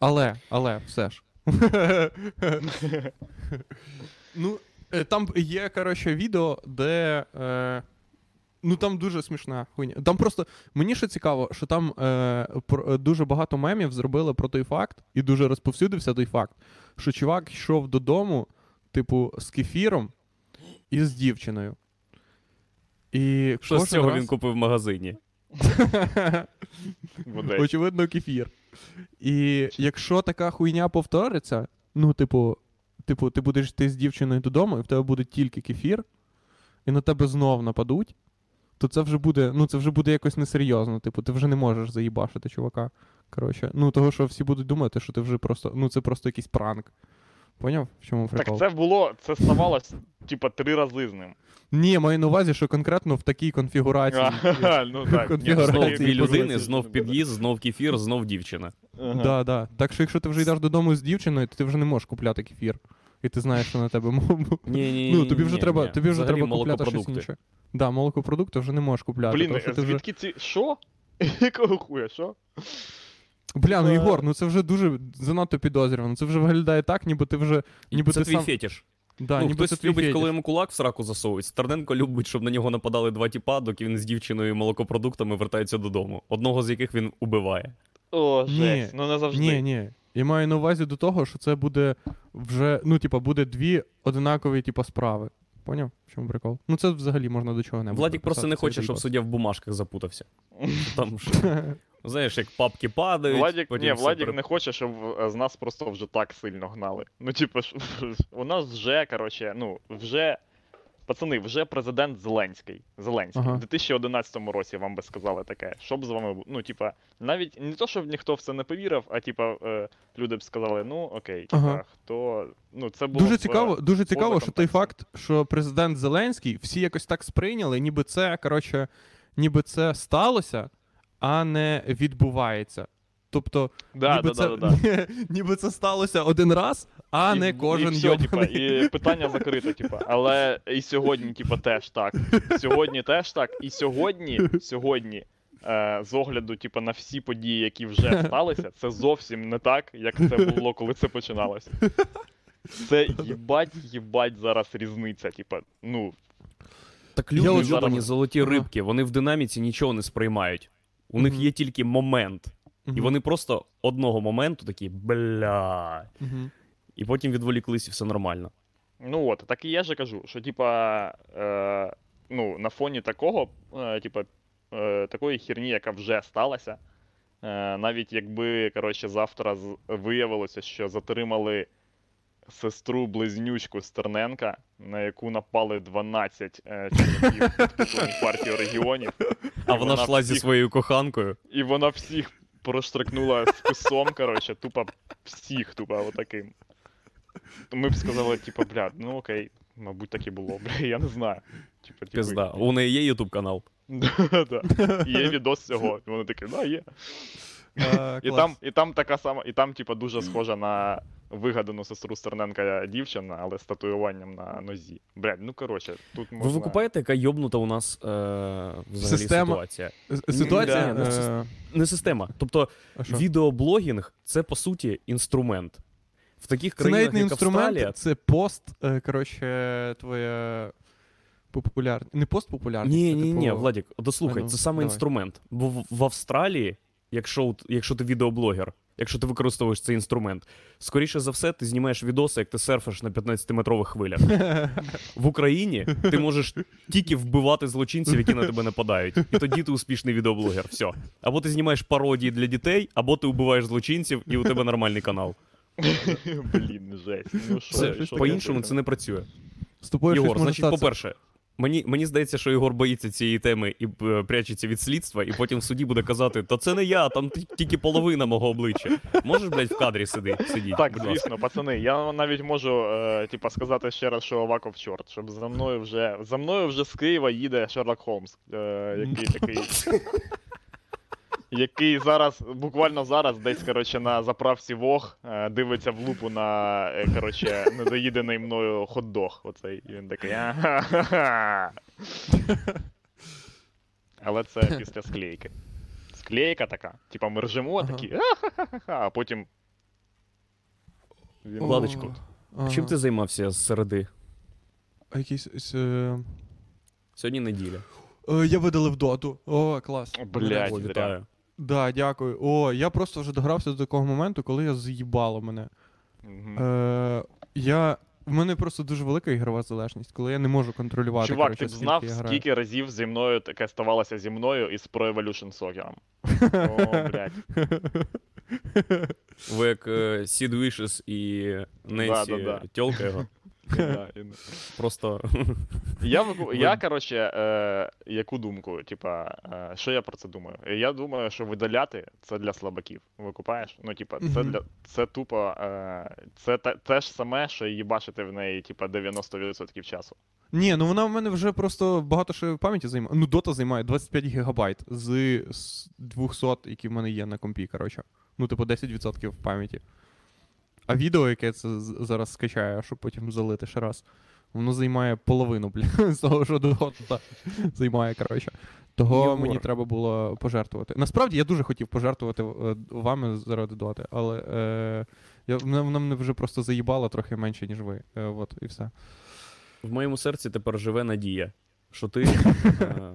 Але, але, все ж. ну, там є, коротше, відео, де. Е, ну там дуже смішна хуйня. Там просто. Мені ще цікаво, що там е, про, е, дуже багато мемів зробили про той факт, і дуже розповсюдився той факт, що чувак йшов додому, типу, з кефіром і з дівчиною. І Що з цього раз- він купив в магазині? Очевидно, кефір. І якщо така хуйня повториться, ну, типу, типу, ти будеш йти з дівчиною додому, і в тебе буде тільки кефір, і на тебе знов нападуть, то це вже буде, ну, це вже буде якось несерйозно. Типу, ти вже не можеш заїбашити чувака. Коротше, ну того, що всі будуть думати, що ти вже просто, ну, це просто якийсь пранк. Поняв? В чому прикол? Так це було, це ставалось, типа, три рази з ним. Ні, маю на увазі, що конкретно в такій конфігурації. А, ну так. Конфігурації Знов дві людини, знов під'їзд, знов кефір, знов дівчина. Ага. Да, да. Так що якщо ти вже йдеш додому з дівчиною, то ти вже не можеш купляти кефір. І ти знаєш, що на тебе м- Ні, ні, Ну, тобі вже треба, тобі вже треба купляти щось молокопродукти. інше. Да, молокопродукти вже не можеш купляти. Блін, тому що ти звідки ці. Що? Якого хуя, що? Бля, ну. Ігор, ну це вже дуже занадто підозрювано. Це вже виглядає так, ніби ти вже. Ніби це ти твій сам... фетиш. Да, ну, ніби хтось твій любить, коли йому кулак в сраку засовують. Стерненко любить, щоб на нього нападали два тіпа, доки він з дівчиною молокопродуктами вертається додому. Одного з яких він убиває. О, Ні. жесть, ну не завжди. Ні, ні. Я маю на увазі до того, що це буде вже, ну, типа, буде дві одинакові, типа, справи. Поняв? В чому прикол? Ну це взагалі можна до чого не Владік просто не хоче, щоб суддя в бумажках запутався. Там що, знаєш, як папки падають. Владік, потім ні, Владік пере- не хоче, щоб е, з нас просто вже так сильно гнали. Ну, типу, у нас вже, коротше, ну, вже. Пацани, вже президент Зеленський. Зеленський. Ага. В 2011 році вам би сказали таке. Що б з вами було? Ну, типа, навіть не то, щоб ніхто в це не повірив, а типа, е, люди б сказали, ну окей, типа, Ага. хто. Ну, це було Дуже б, е, цікаво, дуже цікаво, що той факт, що президент Зеленський всі якось так сприйняли, ніби це, коротше, ніби це сталося, а не відбувається. Тобто, Да, ніби, да, це, да, да, да. ніби це сталося один раз, а І- не і кожен все, типа, і питання закрите, типа. Але і сьогодні, типа, теж так. Сьогодні теж так. І сьогодні, сьогодні, е, з огляду, типа, на всі події, які вже сталися, це зовсім не так, як це було, коли це починалося. Це їбать, їбать зараз різниця. Типа, ну, Так люди зараз- золоті рибки, вони в динаміці нічого не сприймають. У них є тільки момент. І вони просто одного моменту такі бля. мгм. І потім відволіклись і все нормально. ну от, так і я же кажу, що, типа, е, ну, на фоні такого, е, типа, е, такої херні, яка вже сталася, е, навіть якби, коротше, завтра виявилося, що затримали сестру близнючку Стерненка, на яку напали 12 е, чоловіків партію регіонів, А вона йшла зі своєю коханкою. і вона всіх проштрикнула списом, коротше, тупо всіх, тупо отаким. То Ми б сказали, типу, бля, ну окей, мабуть, так і було, бля, я не знаю. Типу, типу, Пизда. У неї є ютуб канал. Да, да. І Є відос цього. І вони такі, да, є. А, І клас. там, і там така сама, і там, типу, дуже схожа на вигадану сестру Стерненка дівчина, але з татуюванням на нозі. Блядь, ну коротше, тут можна... Ви викупаєте, яка йобнута у нас е, взагалі Система. ситуація? Ситуація. Ні, ну, це е, Не система. Тобто, відеоблогінг це по суті інструмент. В таких Це країнах, навіть не як інструмент, Австралія, це пост, е, коротше, твоя популярність. Не пост популярність. Ні, ні, ні, типу, Владік, дослухай, ну, це саме давай. інструмент. Бо в, в Австралії, якщо, якщо ти відеоблогер, якщо ти використовуєш цей інструмент, скоріше за все, ти знімаєш відоси, як ти серфиш на 15-метрових хвилях. В Україні ти можеш тільки вбивати злочинців, які на тебе нападають. І тоді ти успішний відеоблогер. Все. Або ти знімаєш пародії для дітей, або ти вбиваєш злочинців, і у тебе нормальний канал. Блін, жесть. Ну по-іншому це не працює. Єгор, значить, по-перше, мені, мені здається, що Ігор боїться цієї теми і е, прячеться від слідства, і потім в суді буде казати: Та це не я, там тільки половина мого обличчя. Можеш, блядь, в кадрі сидіти? сидіти? Так, звісно, пацани, я навіть можу е, типа, сказати ще раз, що Аваков чорт, щоб за мною вже за мною вже з Києва їде Шерлок Холмс, е, який такий. Який зараз, буквально зараз, десь коротше, на заправці Вог е, дивиться в лупу на е, коротше, недоїдений мною хот-дог. Оцей. І він такий. «Ага-ха-ха». Але це після склейки. Склейка така. Типа ми ржемо, Ага. такі. А потім. Він... Владочку, ага. Чим ти займався з середи? А якийсь. ось, е, Сьогодні неділя. е, Я видалив доту. О, клас. О, зря. вітаю. Да, дякую. О, я просто вже догрався до такого моменту, коли я з'їбало мене. Мгм. Е, я... В мене просто дуже велика ігрова залежність, коли я не можу контролювати. Чувак, коротше, ти б скільки знав, я граю. скільки разів зі мною таке ставалося зі мною із Pro Evolution Soccer. О, блядь. Ви як е, Sid Vicious і Ненсі Да-да-да. тьолка його. Просто Я, я коротше, е, яку думку, типа, е, що я про це думаю? Я думаю, що видаляти це для слабаків. Викупаєш? Ну, типа, це для це тупо, е, це те, те ж саме, що їбачити в неї, типа, 90% часу. Ні, ну вона в мене вже просто багато що пам'яті займає. Ну, дота займає 25 гігабайт з, з 200, які в мене є на компі, коротше. Ну, типу, 10% пам'яті. А відео, яке це зараз скачаю, щоб потім залити ще раз, воно займає половину, бля, з того, що дота займає, коротше. Того Єгор. мені треба було пожертвувати. Насправді я дуже хотів пожертвувати е, вами заради доти, але е, я, вона, вона мене вже просто заїбала трохи менше, ніж ви. Е, от, і все. в моєму серці тепер живе надія, що ти, е,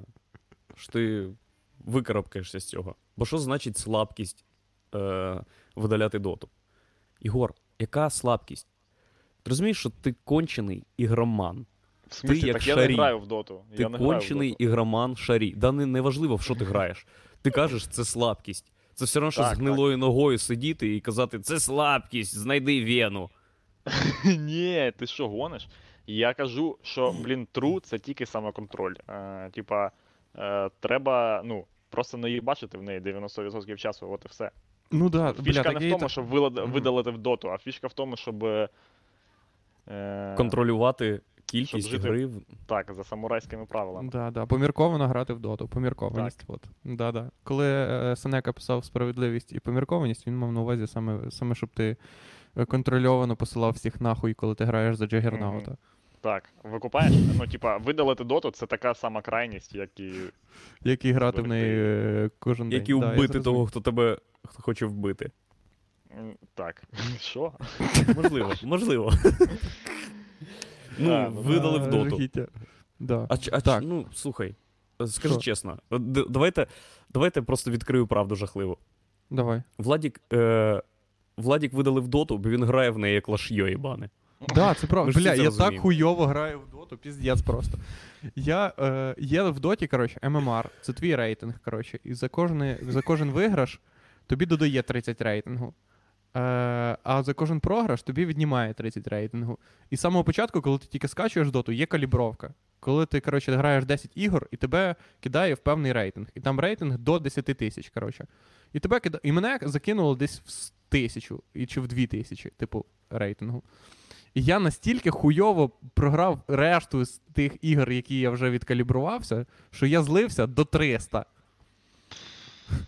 що ти викарабкаєшся з цього. Бо що значить слабкість е, видаляти доту? Ігор, яка слабкість? Ти розумієш, що ти кончений ігроман. В смислі, як так я шарій. не граю в доту. Ти я не граю в кончений доту. ігроман шарі. Да не, не важливо, в що ти граєш. Ти кажеш, це слабкість. Це все одно, що Так, з гнилою ногою сидіти і казати, це слабкість, знайди вену. Ні, ти що гониш? Я кажу, що, блін, тру це тільки самоконтроль. Е, типа, е, треба, ну, просто не її бачити в неї 90% часу, от і все. Ну да, Фішка бля, не в тому, щоб видалити в доту, а фішка в тому, щоб. Е, Контролювати кількість Щоб жити- гри. Так, за самурайськими правилами. Да, да, помірковано грати в доту, поміркованість. От. Да, да. Коли е, Сенека писав справедливість і поміркованість, він мав на увазі саме, саме щоб ти е, контрольовано посилав всіх нахуй, коли ти граєш за Джагернаута. Так, викупаєш? Ну, типа, видалити доту це така сама крайність, як і. Як і грати в неї е, кожен день. Як і Да, я вбити зрозумів. того, хто тебе хто хоче вбити. м, Так. Що? Можливо, можливо. Ну, А, ну, видали в А, доту. жахіття. Да. А, ч- а Так. ну, слухай, скажи Що? чесно, д- давайте, давайте просто відкрию правду жахливу. Давай. Владік, е, Владік видали в доту, бо він грає в неї як лашйо їбане. Да, це правда. Бля, я так хуйово граю в доту, піздець просто. Я е, є в доті, коротше, ММР, це твій рейтинг, коротше, і за, кожне, за кожен виграш тобі додає 30 рейтингу. Е, а за кожен програш тобі віднімає 30 рейтингу. І з самого початку, коли ти тільки скачуєш доту, є калібровка. Коли ти, коротше, граєш 10 ігор, і тебе кидає в певний рейтинг. І там рейтинг до 10 тисяч, коротше. І тебе кида... І мене закинуло десь в тисячу і чи в дві тисячі, типу, рейтингу. І я настільки хуйово програв решту з тих ігор, які я вже відкалібрувався, що я злився до 300.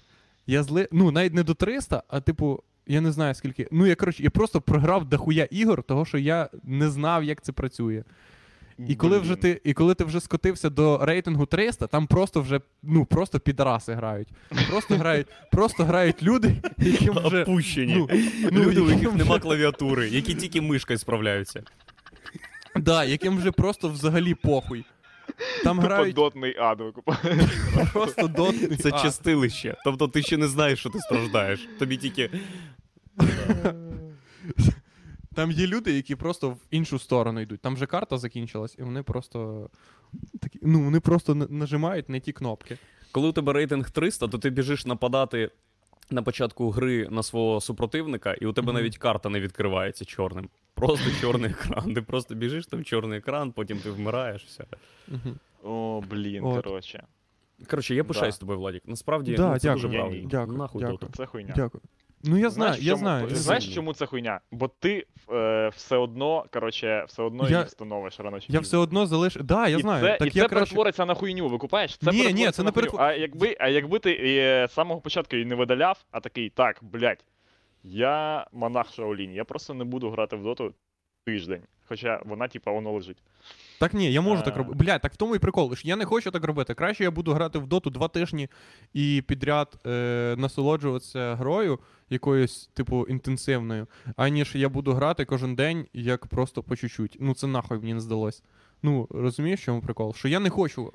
Я зли... Ну, навіть не до 300, а типу, я не знаю скільки. Ну, я коротше, я просто програв дохуя ігор, того що я не знав, як це працює. І коли вже ти, і коли ти вже скотився до рейтингу 300, там просто вже ну просто підраси грають. Просто грають, просто грають люди, яким вже Опущені. ну, ну, Люди, у яким яких вже- нема клавіатури, які тільки мишкою справляються. Да, яким вже просто взагалі похуй. Там Тупо грають дотний ад викупаєш. просто дотний. Це А, чистилище. Тобто ти ще не знаєш, що ти страждаєш. Тобі тільки. Там є люди, які просто в іншу сторону йдуть. Там вже карта закінчилась, і вони просто такі, ну, вони просто нажимають на ті кнопки. Коли у тебе рейтинг 300, то ти біжиш нападати на початку гри на свого супротивника, і у тебе Мгм. навіть карта не відкривається чорним. Просто чорний екран. Ти просто біжиш, там чорний екран, потім ти вмираєш. Все. Угу. О, блін, От. коротше. Коротше, я пишаюсь Да. тобою, Владік. Насправді Да, ну, це дякую. дуже Я правильно. Дякую, Нахуй дякую. Це хуйня. Дякую. Ну я знаю, Знаєш, я чому- знаю. я Знаєш, знаю. чому це хуйня? Бо ти е, все одно, коротше, все одно Я- її встановиш рано чи Я все одно залиш. Да, я і знаю. Це, так і я це краще... перетвориться на хуйню, викупаєш? Це Ні, ні, це не хуйню. перетвор- А якби, а якби ти е, з самого початку її не видаляв, а такий, так, блядь, я монах Шаолінь, я просто не буду грати в доту тиждень. Хоча вона, типа, воно лежить. Так ні, я можу А. так робити. Блядь, так в тому і прикол. Я не хочу так робити. Краще я буду грати в доту два тижні і підряд е, насолоджуватися грою якоюсь, типу, інтенсивною, аніж я буду грати кожен день як просто по чуть-чуть. Ну це нахуй мені не здалось. Ну, розумієш, чому прикол? Що я не хочу.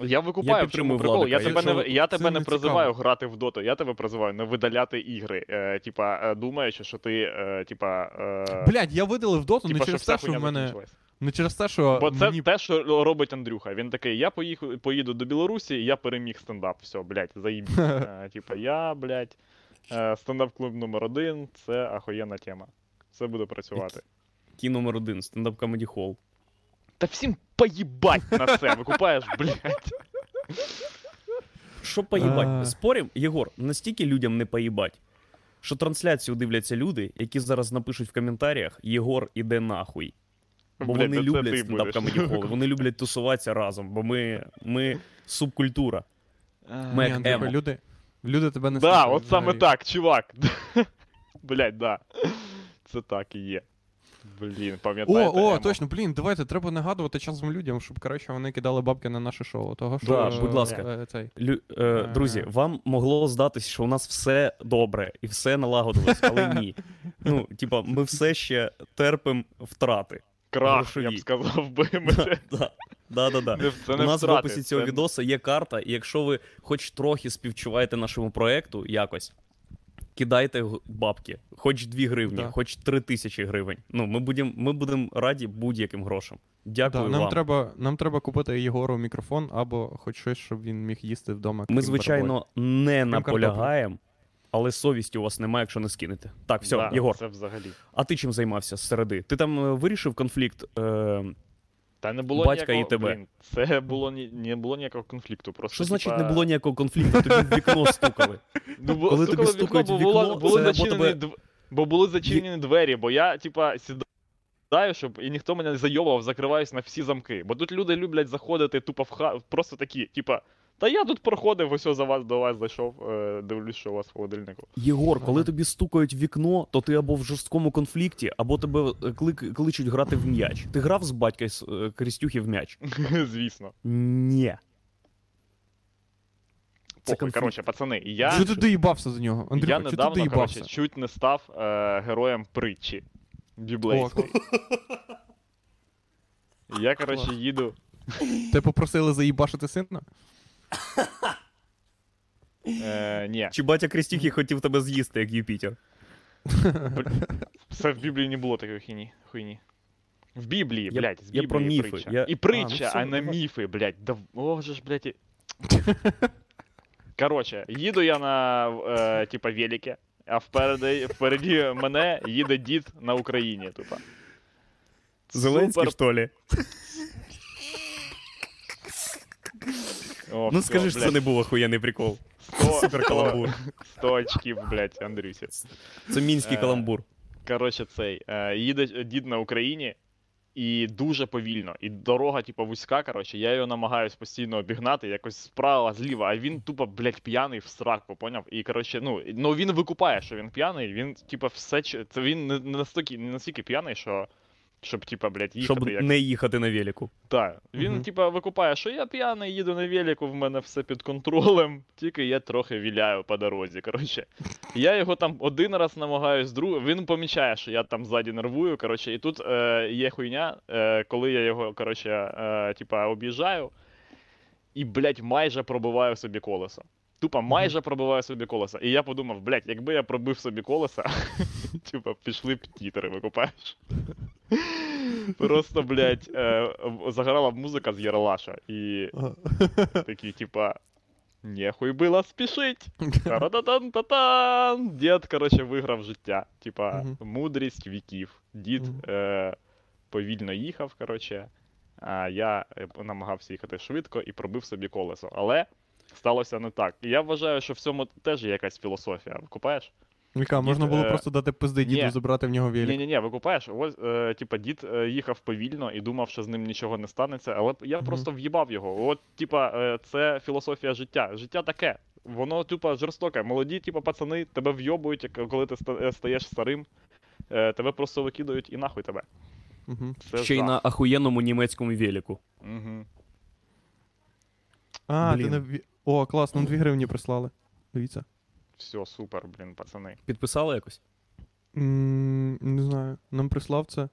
Е... Я викупаю, Я в чому прикол. Я Владика, тебе не, я тебе не не призиваю цікаво. грати в доту, я тебе призиваю не видаляти ігри. Е, типа, е, думаючи, що ти, е, типа, е, Блядь, я видалив доту не типа, що через те, що в мене. Не через те, що. Бо це мені... те, що робить Андрюха. Він такий, я поїхав, поїду до Білорусі, я переміг стендап. Все, блядь, заїбіть. Е, Типа, я, блядь, е, стендап-клуб номер один, це ахуєнна тема. Все буде працювати. Кі номер один, стендап комеді хол. Та всім поїбать на це, викупаєш, блядь. Що поїбать? А. Спорим, Єгор, настільки людям не поїбать, що трансляцію дивляться люди, які зараз напишуть в коментарях Єгор іде нахуй. Бо Блядь, вони та це люблять ти стендап будеш. комеді вони люблять тусуватися разом, бо ми, ми субкультура. Ми як Андрюха, емо. люди, люди тебе не Да, слухають от саме взагалі. так, чувак. Блядь, да. Це так і є. Блін, О, пам'ятаєте? о, Емо? точно, блін, давайте треба нагадувати часом людям, щоб коротше вони кидали бабки на наше шоу. Того що Да, е, будь ласка. е, цей. Лю, е, друзі, вам могло здатись, що у нас все добре і все налагодилось, але ні. Ну, типа, ми все ще терпимо втрати. Крах, я б сказав би. Ми це- Да, да, да, да. не- У нас в описі цього це- відоса є карта, і якщо ви хоч трохи співчуваєте нашому проекту якось, кидайте бабки, хоч 2 гривні, Да. хоч 3 тисячі гривень. Ну, ми будемо ми будем раді будь-яким грошам. Дякую Да, нам, вам. треба, нам треба купити Єгору мікрофон або хоч щось, щоб він міг їсти вдома. Ми, звичайно, не Крім наполягаємо, але совісті у вас немає, якщо не скинете. Так, все, Да, Єгор, Це взагалі. а ти чим займався з середи? Ти там е, вирішив конфлікт? Е, Та не було Батька ніякого, і тебе. Блін, це було ні, не було ніякого конфлікту. Просто, що значить типа, не було ніякого конфлікту? Тобі в вікно стукали. Ну, бо, Коли стукали тобі стукають вікно, стукають бо в було, були це або зачинені тебе- дв... бо були зачинені двері, бо я, типа, сідаю, щоб і ніхто мене не зайовував, закриваюсь на всі замки. Бо тут люди люблять заходити тупо в ха... просто такі, типа, та я тут проходив, ось за вас до вас зайшов, е, дивлюсь, що у вас в холодильнику. Єгор, коли Ага. тобі стукають в вікно, то ти або в жорсткому конфлікті, або тебе е, клик, кличуть грати в м'яч. Ти грав з батька з е, Крістюхи в м'яч? Звісно. Ні. Це Похуй, коротше, пацани, я, Що ти доїбався за нього? Андрюха, я ти недавно, доїбався? коротше, чуть не став е, героєм притчі. Біблейської. Я, коротше, їду. Те попросили заїбашити сина? Е, ні, Чи батя Крістюхи хотів тебе з'їсти, як Юпітер? Це в Біблії не було такої хуйні. хуйні. В Біблії, Я- блядь, з я Біблії про міфи. притча. Я- І А, притча, ну все, а, не давай. міфи, блядь. Да, о, же ж, блядь. і- Коротше, їду я на, е, типа, велике. а впереді, впереді мене їде дід на Україні. Тупо. Зеленський, Супер. що ли? О, Ну всьо, скажи, що це не був охуєнний прикол. 100, Супер каламбур. 100 очків, блядь, Андрюсі. Це мінський Е, каламбур. Коротше, цей. Е, їде дід на Україні і дуже повільно. І дорога, типу, вузька, коротше, я його намагаюсь постійно обігнати, якось справа, зліва, а він тупо, блядь, п'яний в сраку, поняв? І коротше, ну, ну він викупає, що він п'яний, він, типу, все. Це він не настільки, не настільки п'яний, що. Щоб, типа, блядь, їхати Щоб як не їхати на велику. Так, він, Мгм. типа, викупає, що я п'яний, їду на велику, в мене все під контролем, тільки я трохи віляю по дорозі. Коротше. Я його там один раз намагаюсь, друг... він помічає, що я там ззаді нервую. Коротше, і тут е, є хуйня, е, коли я його, коротше, е, типа, об'їжджаю і, блядь, майже пробиваю собі колесо. Тупо майже пробиваю собі колеса. І я подумав, блядь, якби я пробив собі колеса, типа, пішли б тітери, викупаєш. Просто, блядь, е, в- б музика з Єралаша. І такий, типа, нехуй було спішить. Та-ра-та-тан-та-тан. Дід, коротше, виграв життя. Типа, мудрість віків. Дід е, повільно їхав, коротше, а я е, намагався їхати швидко і пробив собі колесо. Але сталося не так. І я вважаю, що в цьому теж є якась філософія. Викупаєш? Віка, можна було е, просто дати пизди діду, ні. забрати в нього велик. Ні, ні, ні, викупаєш, ось, е, типа, дід е, їхав повільно і думав, що з ним нічого не станеться, але я Мгм. просто в'їбав його. От, типа, е, це філософія життя. Життя таке. Воно, типа, жорстоке. Молоді, типа, пацани, тебе вйобують, як- коли ти стаєш старим. Е, тебе просто викидають і нахуй тебе. Угу. Це Ще й на ахуєнному німецькому велику. Угу. А, Блін. ти не... О, клас, нам 2 гривні прислали. Дивіться. Все, супер, блін, пацани. Підписали якось? М, Не знаю. Нам прислав це.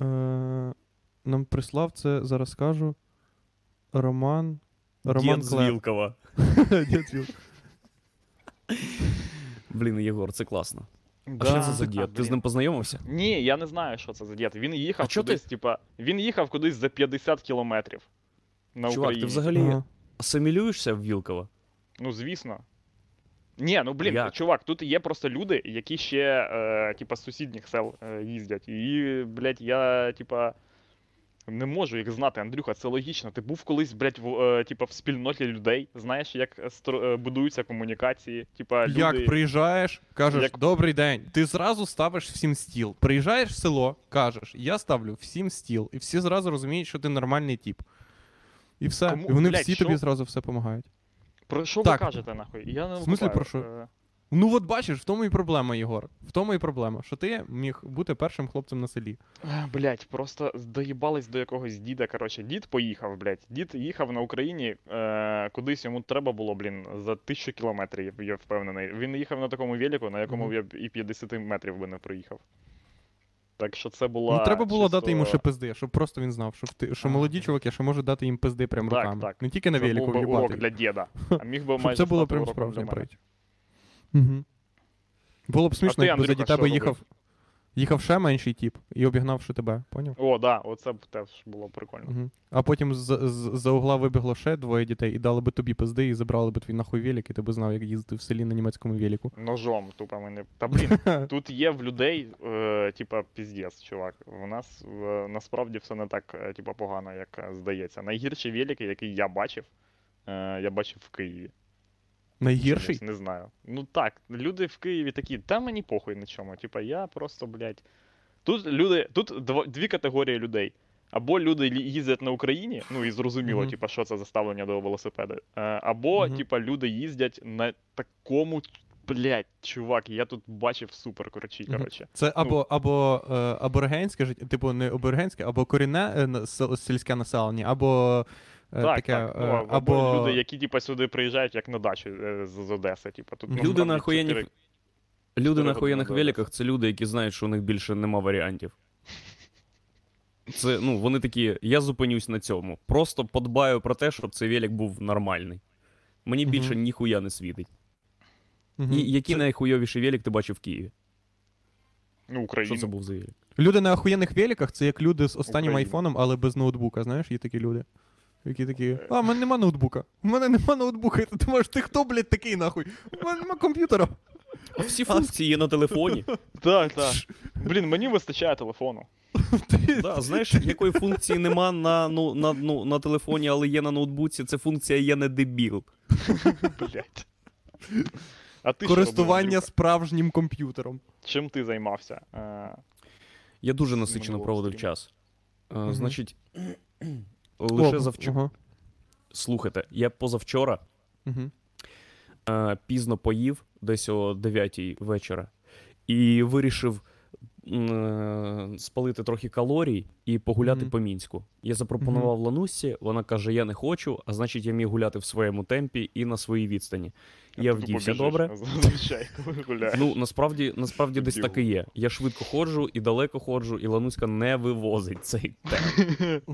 Е, Нам прислав це, зараз скажу. Роман. Роман Дід з Клеп. Вілкова. Дід з Вілкова. Блін, Єгор, це класно. А Да, що це за дід? Ти з ним познайомився? Ні, я не знаю, що це за дід. Він їхав А чо ти- кудись, типа, він їхав кудись за 50 кілометрів. На Чувак, Україні. ти взагалі Ага. Асимілюєшся в Вілкова? Ну, звісно. Ні, ну блін, Як? чувак, тут є просто люди, які ще, е, типа, з сусідніх сел е, їздять. І, блядь, я, типа, не можу їх знати, Андрюха, це логічно. Ти був колись, блядь, в, е, типа, в спільноті людей, знаєш, як стро- е, будуються комунікації. Типа, люди... Як приїжджаєш, кажеш, Як- добрий день. Ти зразу ставиш всім стіл. Приїжджаєш в село, кажеш, я ставлю всім стіл. І всі зразу розуміють, що ти нормальний тіп. І все. Кому- І вони блядь, всі що? тобі зразу все допомагають. Про що Так. ви кажете, нахуй? Я не В смислі, викупаю. про що? Е, Ну от бачиш, в тому і проблема, Єгор. В тому і проблема, що ти міг бути першим хлопцем на селі. Е, Блять, просто доїбались до якогось діда. Коротше, дід поїхав, блять. Дід їхав на Україні, е, кудись йому треба було, блін, за тисячу кілометрів, я впевнений. Він їхав на такому велику, на якому Мгм. я б і 50 метрів би не проїхав. Так що це була. ну треба було чисто... дати йому ще пизди, щоб просто він знав, що, ти, що молоді чуваки ще можуть дати їм пизди прямо Так, руками. так. Не тільки на Це велику був би урок для діда. А міг би Щоб майже це було прям справжнє притча. Угу. Було б смішно, ти, якби Андрюха, дітей тебе що їхав, їхав ще менший тіп і обігнавши тебе, поняв? О, да, оце б теж було прикольно. Угу. А потім з, з, за угла вибігло ще двоє дітей і дали би тобі пизди і забрали би твій нахуй велик, і ти би знав, як їздити в селі на німецькому велику. Ножом, тупо мене. Та блін, тут є в людей, е, типа, піздець, чувак. У нас е, насправді все не так, е, типа, погано, як е, здається. Найгірші велики, які я бачив, е, я бачив в Києві. Найгірший? Не знаю. Ну так, люди в Києві такі, та мені похуй на чому. Типа, я просто, блядь. Тут люди, тут дві категорії людей. Або люди їздять на Україні, ну і зрозуміло, Мгм. типа, що це за ставлення до велосипеда. Е, або, Мгм. типа, люди їздять на такому, блядь, чувак, я тут бачив супер Мгм. коротше. Це або, або е, аборигенське життя, типу не аборигенське, або корінне е, сільське населення, або так, таке, так. е, Ну, або, або люди, які, типа, сюди приїжджають як на дачу е, з, з Одеси. Типа, тут Люди Люди на охуєнних чотири- Люди Чотири на охуєнних великах це люди, які знають, що у них більше нема варіантів. Це, ну, вони такі, я зупинюсь на цьому. Просто подбаю про те, щоб цей велик був нормальний. Мені Мгм. більше ніхуя не світить. Мгм. І який Це- найхуйовіший велик ти бачив в Києві? Ну, Україну. Що це був за велик? Люди на охуєнних великах це як люди з останнім Україна. айфоном, але без ноутбука. Знаєш, є такі люди. Які такі. А, в мене нема ноутбука. У мене нема ноутбука. І ти думаєш, ти хто, блядь, такий нахуй? У мене нема комп'ютера. Всі функції є на телефоні. Так, так. Блін, мені вистачає телефону. Да, знаєш, якої функції нема на, ну, на, ну, на телефоні, але є на ноутбуці, це функція я не дебіл. Блять. А ти Користування робив, справжнім комп'ютером. Чим ти займався? Е, Я дуже насичено проводив час. Е, Значить, лише завчора. ага. Слухайте, я позавчора угу. а, пізно поїв, десь о 9 вечора, і вирішив е, спалити трохи калорій і погуляти Мгм. по мінську. Я запропонував Ланусі, вона каже: Я не хочу, а значить, я міг гуляти в своєму темпі і на своїй відстані. а Я вдівся добре. Зазвичай, коли гуляєш. Ну, насправді, насправді десь так і є. Я швидко ходжу і далеко ходжу, і Лануська не вивозить цей темп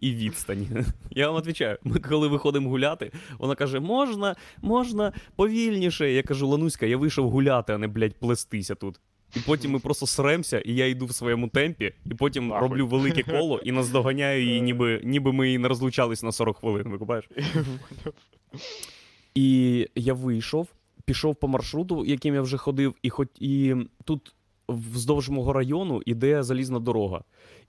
і, і відстані. Я вам відповідаю, ми коли виходимо гуляти, вона каже: можна, можна повільніше. Я кажу, Лануська, я вийшов гуляти, а не, блядь, плестися тут. І потім ми просто сремся, і я йду в своєму темпі, і потім Нахуй. роблю велике коло і наздоганяю її, ніби, ніби ми і не розлучались на 40 хвилин. Викупаєш? І я вийшов, пішов по маршруту, яким я вже ходив, і хоч і тут вздовж мого району іде залізна дорога.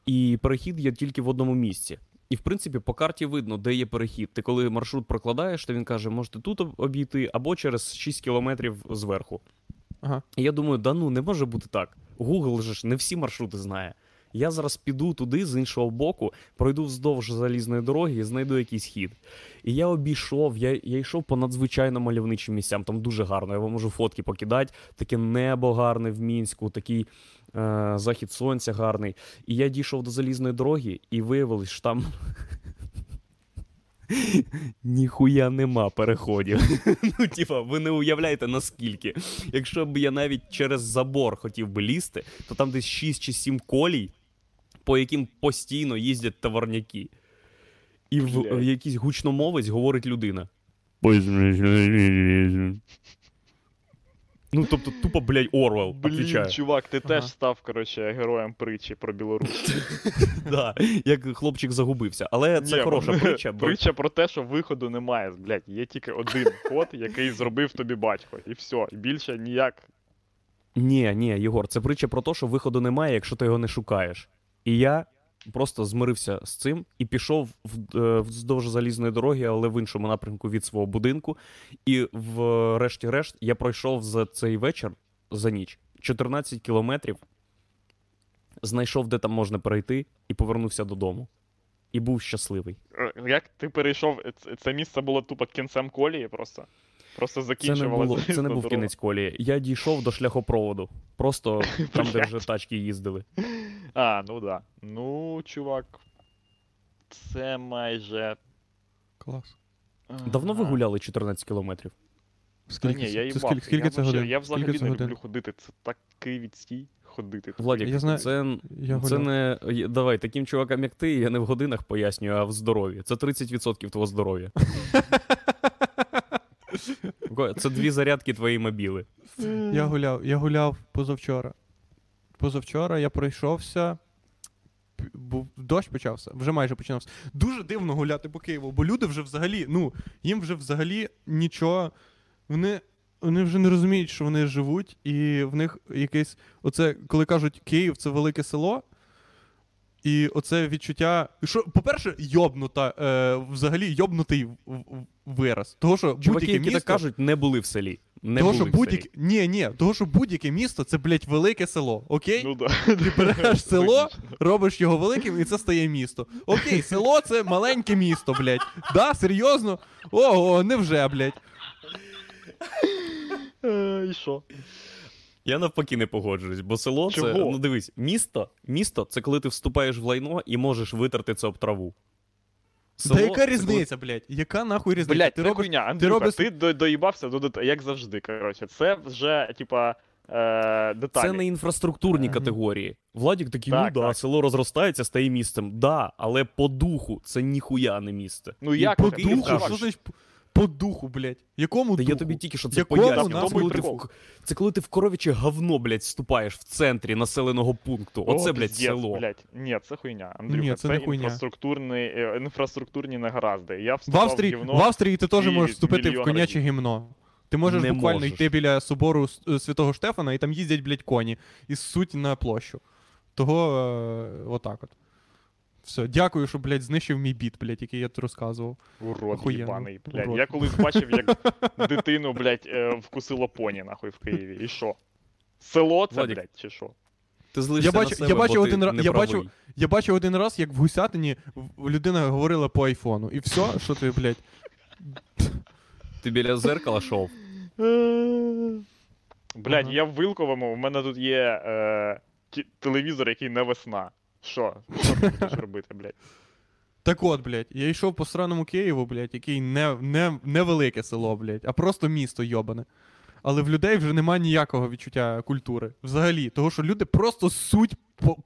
І перехід є тільки в одному місці. І в принципі по карті видно, де є перехід. Ти коли маршрут прокладаєш, то він каже, можете тут обійти або через 6 кілометрів зверху. Ага. І я думаю, да ну не може бути так. Google же ж не всі маршрути знає. Я зараз піду туди з іншого боку, пройду вздовж залізної дороги і знайду якийсь хід. І я обійшов, я, я йшов по надзвичайно мальовничим місцям. Там дуже гарно. Я вам можу фотки покидати. Таке небо гарне в мінську, такий е, захід сонця гарний. І я дійшов до залізної дороги, і виявилось, що там. Ніхуя нема переходів. ну, типа, ви не уявляєте наскільки. Якщо б я навіть через забор хотів би лізти, то там десь 6 чи 7 колій, по яким постійно їздять товарняки. І в, в якийсь гучномовець говорить людина. Ну, тобто, тупо, блядь, Орвел, Блін, отвічаю. чувак, ти Ага. теж став, коротше, героєм притчі про Білорусь. Да, як хлопчик загубився. Але це хороша притча, Притча про те, що виходу немає. Блядь, є тільки один ход, який зробив тобі батько. І все. І більше ніяк. Ні, ні, Єгор, це притча про те, що виходу немає, якщо ти його не шукаєш. І я просто змирився з цим і пішов е, вздовж залізної дороги, але в іншому напрямку від свого будинку. І врешті-решт я пройшов за цей вечір за ніч 14 кілометрів, знайшов, де там можна перейти, і повернувся додому. І був щасливий. Е, Як ти перейшов, це- це місце було тупо кінцем колії просто. Просто Це не, закінчувалося. було, це не був кінець колії. Я дійшов до шляхопроводу. Просто там, де вже тачки їздили. А, ну да. Ну, чувак. Це майже. Клас. Давно ви гуляли 14 кілометрів? Та ні, я це їбав. скільки, скільки я це годин? Я взагалі скільки не годин? люблю ходити. Це такий відстій ходити. Владік, Я знаю- це, Я це не. Давай, таким чувакам, як ти, я не в годинах пояснюю, а в здоров'ї. Це 30% твого здоров'я. Це дві зарядки твоєї мобіли. Я гуляв, я гуляв позавчора. Позавчора я пройшовся. Був дощ почався, вже майже починався. Дуже дивно гуляти по Києву, бо люди вже взагалі, ну, їм вже взагалі нічого. Вони, вони вже не розуміють, що вони живуть, і в них якесь. Оце, коли кажуть, Київ це велике село. І оце відчуття. Що, по-перше, йобнута, е, взагалі йобнутий вираз. Того, що Чуваки, будь-яке які місто... так кажуть, не були в селі. Не того, були що в будь-яке. Ні, ні, того, що будь-яке місто це, блядь, велике село. Окей? Ну да. Ти береш село, робиш його великим, і це стає місто. Окей, село це маленьке місто, блядь. Да, серйозно? Ого, невже, блядь. Е, І що? Я навпаки не погоджуюсь, бо село це. Ну дивись, місто, місто це коли ти вступаєш в лайно і можеш витерти це об траву. Та яка різниця, блядь? Яка нахуй різниця? Блять, ти це робиш. хуйня. Андрюха, робиш- ти до- доїбався до дет- як завжди, коротше. Це вже, типа, е, деталі. Це не інфраструктурні категорії. Владік такий, Так, ну да, так. село розростається, стає містом. Да, але по духу це ніхуя не місце. Ну як По духу, що значить по- духу, блядь? Якому Та духу? я тобі тільки що це Якому поясню. Це коли, ти прикол? в, це коли ти в коровіче говно, блядь, вступаєш в центрі населеного пункту. О, Оце, блядь, пиздец, село. Блядь. Ні, це хуйня. Андрюха, Ні, це не хуйня. інфраструктурні, е, інфраструктурні негаразди. Я В вступав в Австрії, гівно. в Австрії ти теж і можеш вступити в мільйон коняче разів. гімно. Ти можеш Не буквально можеш. йти біля собору С- е, Святого Штефана, і там їздять, блядь, коні і суть на площу. Того е, отак от. Все, дякую, що, блядь, знищив мій біт, блядь, який я тут розказував. Урод їбаний, блядь. Урод. Я колись бачив, як дитину, блядь, е, вкусило поні, нахуй, в Києві. І що? Село це, Владик, блядь, чи що? Ти злишся бачу- на себе, я бачу бо ти один ра- не я правий. бачу- Я бачив один раз, як в Гусятині в- людина говорила по айфону. І все, що ти, блядь. Ти біля зеркала шов. Блядь, Ага. я в Вилковому, у мене тут є е, ті- телевізор, який не весна. Що? Що ти робити, блядь? Так от, блядь, я йшов по сраному Києву, блядь, який не, не, не велике село, блядь, а просто місто йобане. Але в людей вже немає ніякого відчуття культури. Взагалі. Того, що люди просто суть по...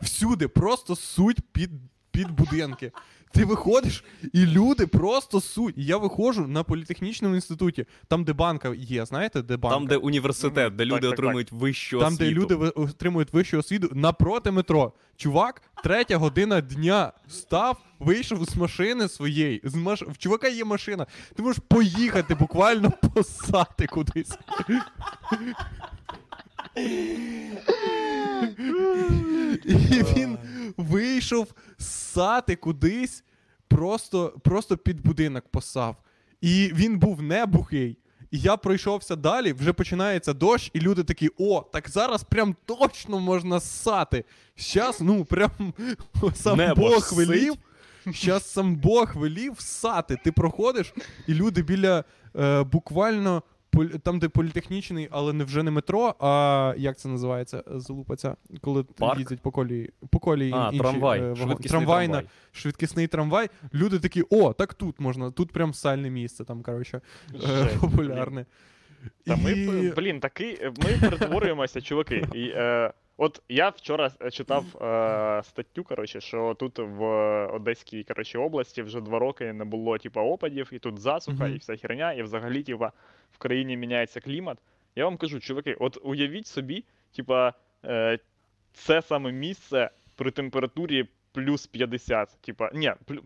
всюди, просто суть під, під будинки. Ти виходиш, і люди просто суть. І я виходжу на політехнічному інституті, там, де банка є, знаєте, де банка? Там, де університет, де Так, люди так, отримують вищу Там, освіту. де люди ви- отримують вищу освіту, напроти метро. Чувак, третя година дня став, вийшов з машини своєї. З маш... В чувака є машина. Ти можеш поїхати буквально посати кудись. І він вийшов ссати кудись, просто, просто під будинок посав. І він був не бухий. І я пройшовся далі, вже починається дощ, і люди такі: о, так зараз прям точно можна ссати. Щас, ну, прям сам Небо Бог велів. Щас сам Бог велів ссати. Ти проходиш, і люди біля е, буквально там, де політехнічний, але не вже не метро, а як це називається? Залупаться, коли Парк? їздять по колії. По колії А, інші, трамвай. е. Швидкісний Трамвайна, трамвай. швидкісний трамвай. Люди такі, о, так тут можна, тут прям сальне місце, там, коротше, е, популярне. Та ми, І- блін, такий, ми перетворюємося, чуваки. І, е, от я вчора е, читав е, статтю, коротше, що тут в Одеській коротше, області вже два роки не було типа опадів, і тут засуха, Мгм. і вся херня, і взагалі, типа, в країні міняється клімат. Я вам кажу, чуваки, от уявіть собі, типа, е, це саме місце при температурі плюс 50, типа, ні, плю,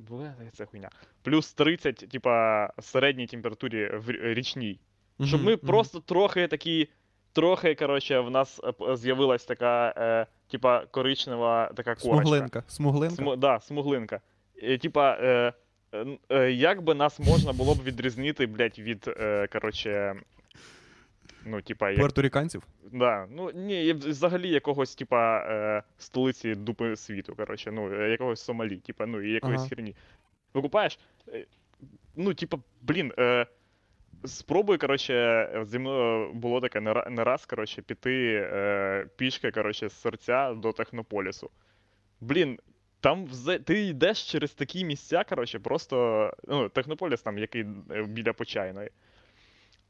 це хуйня, плюс 30, типа, середній температурі в річній. Щоб ми просто трохи такі. Трохи, коротше, в нас е, з'явилась така, е, типа, коричнева така корочка. Смуглинка. Смуглинка. См, да, смуглинка. Типа, е, н- е, як би нас можна було б відрізнити, блядь, від, е, коротше. Ну, типа, як, Пуерторіканців. да, ну, ні, взагалі якогось, типа, е, столиці дупи світу, коротше, ну, е, якогось Сомалі, типа, ну, і якоїсь Ага. херні. Викупаєш? Е, Ну, типа, блін, е, спробуй, коротше, зі мною було таке не раз, коротше, піти е, пішки, коротше, з серця до Технополісу. Блін, там взе... ти йдеш через такі місця, коротше, просто. Ну, Технополіс там, який е, біля Почайної.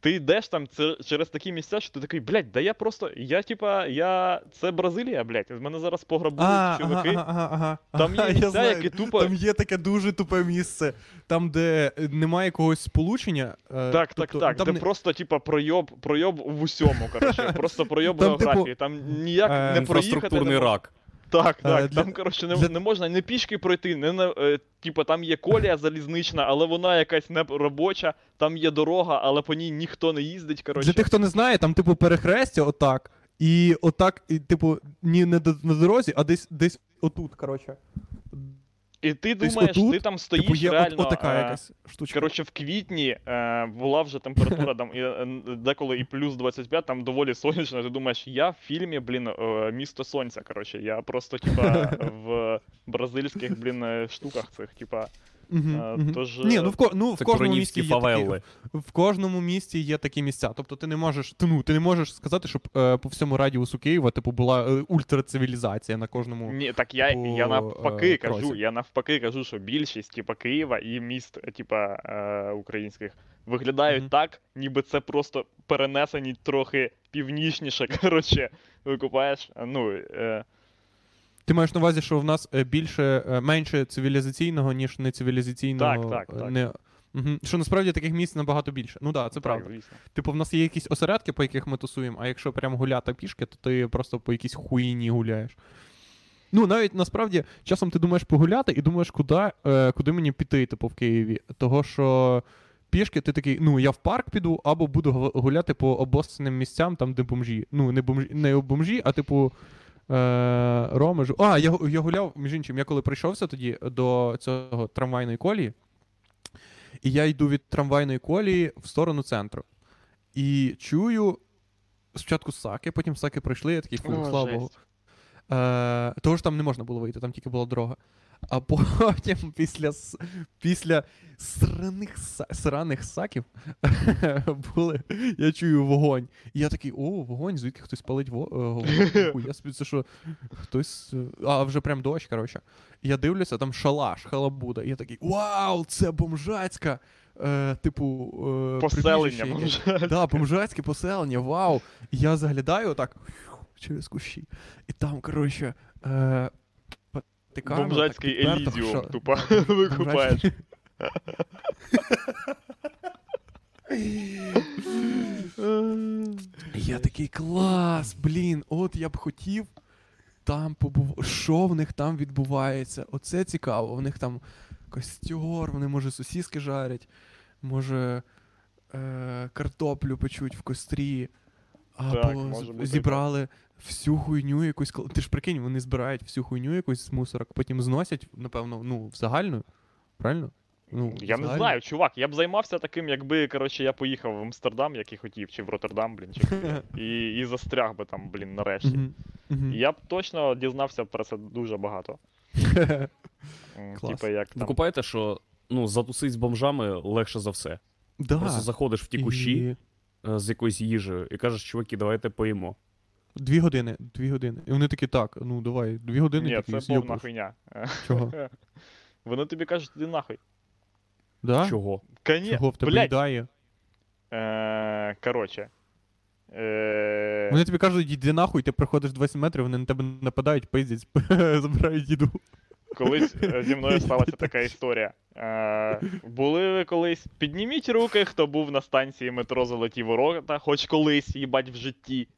Ти йдеш там це, через такі місця, що ти такий, блядь, да я просто. Я, типа, я. Це Бразилія, блядь. З мене зараз пограбують А, чуваки. ага, ага, ага. Там є місця, знаю. які тупо. Там є таке дуже тупе місце, там, де е, немає якогось сполучення. е, Так, так, тобто, так. Там Де не- просто, типа, пройоб, пройоб в усьому, коротше. Просто пройоб типу, географії. Там ніяк не проїхати. Інфраструктурний не мож- рак. Так, Е, так. для- Там, коротше, не, для- не можна не пішки пройти, не на. Е, типу, там є колія залізнична, але вона якась не робоча, там є дорога, але по ній ніхто не їздить, коротше. Для тих, хто не знає, там, типу, перехрестя отак. І отак, і, типу, ні не на дорозі, а десь десь отут, коротше. І ти думаєш, отут, ти там стоїш Типу, є от, реально. отака е, якась штучка. Коротше, в квітні е, була вже температура там е, деколи і плюс 25, там доволі сонячно. Ти думаєш, я в фільмі, блін, місто сонця. Коротше, я просто, типа, в бразильських, блін, штуках цих, типа. Е, тож, Ні, ну в, ко- ну, в кожному місті є такі, фавели. в кожному місті є такі місця. Тобто ти не можеш, ну, ти не можеш сказати, щоб е, по всьому радіусу Києва, типу, була е, ультрацивілізація на кожному. Ні, так я, по, я навпаки е, кажу, я навпаки кажу, що більшість, типа, Києва і міст, е, типа, е, українських виглядають Мгм. так, ніби це просто перенесені трохи північніше, коротше, викупаєш. Ну, е, Ти маєш на увазі, що в нас е, більше е, менше цивілізаційного, ніж нецивілізаційного. Так, так, е, так. Не... Угу. Що насправді таких місць набагато більше. Ну так, да, це так, правда. звісно. Типу, в нас є якісь осередки, по яких ми тусуємо, а якщо прям гуляти пішки, то ти просто по якійсь хуїні гуляєш. Ну, навіть насправді, часом ти думаєш погуляти і думаєш, куди, е, куди мені піти, типу, в Києві. Того, що пішки, ти такий, ну я в парк піду, або буду гуляти по обосним місцям, там, де бомжі. Ну, не бомжі, не бомжі, а типу. Е, Рома ж. А, я, я гуляв, між іншим, я коли прийшовся тоді до цього трамвайної колії, і я йду від трамвайної колії в сторону центру. І чую спочатку саки, потім саки пройшли, я такий, фу, О, слава жесть. Богу. Е, того ж там не можна було вийти, там тільки була дорога. А потім після, після сраних, сраних саків були, я чую вогонь. І я такий, о, вогонь, звідки хтось палить во- е, вогонь. Я собі це що, хтось. е, А, вже прям дощ, коротше. Я дивлюся, там шалаш, халабуда. І я такий, вау, це бомжацька. Е, типу, е, Поселення, прибіжище якесь». може. Да, бомжацьке поселення, вау. І я заглядаю отак через кущі. І там, коротше, е, Ватикану, Бомжацький елізіум, тупо викупаєш. Я такий клас, блін, от я б хотів там побув. Що в них там відбувається? Оце цікаво. В них там костер, вони, може, сосіски жарять, може, е- картоплю печуть в кострі. Або Так, з- може бути зібрали всю хуйню якусь. Ти ж прикинь, вони збирають всю хуйню якусь з мусорок, потім зносять, напевно, ну, в загальну. Правильно? Ну, Я не знаю, чувак, я б займався таким, якби, коротше, я поїхав в Амстердам, як і хотів, чи в Роттердам, блін, чи і, і застряг би там, блін, нарешті. Я б точно дізнався про це дуже багато. Типа як Ви купаєте, що ну, затусить з бомжами легше за все. Да. Просто заходиш в ті кущі І... е, з якоюсь їжею і кажеш, чуваки, давайте поїмо. Дві години, дві години. І вони такі, так, ну давай, дві години Ні, такі це повна хуйня. Чого? Вони тобі кажуть, іди нахуй. Да? Чого? Коні... Чого в тебе їдає? Е, коротше. Е, Вони тобі кажуть, йди нахуй, ти проходиш 20 метрів, вони на тебе нападають, пиздять, забирають їду. Колись е, зі мною сталася така історія. Е, були ви колись. Підніміть руки, хто був на станції метро Золоті Ворота, хоч колись, їбать, в житті.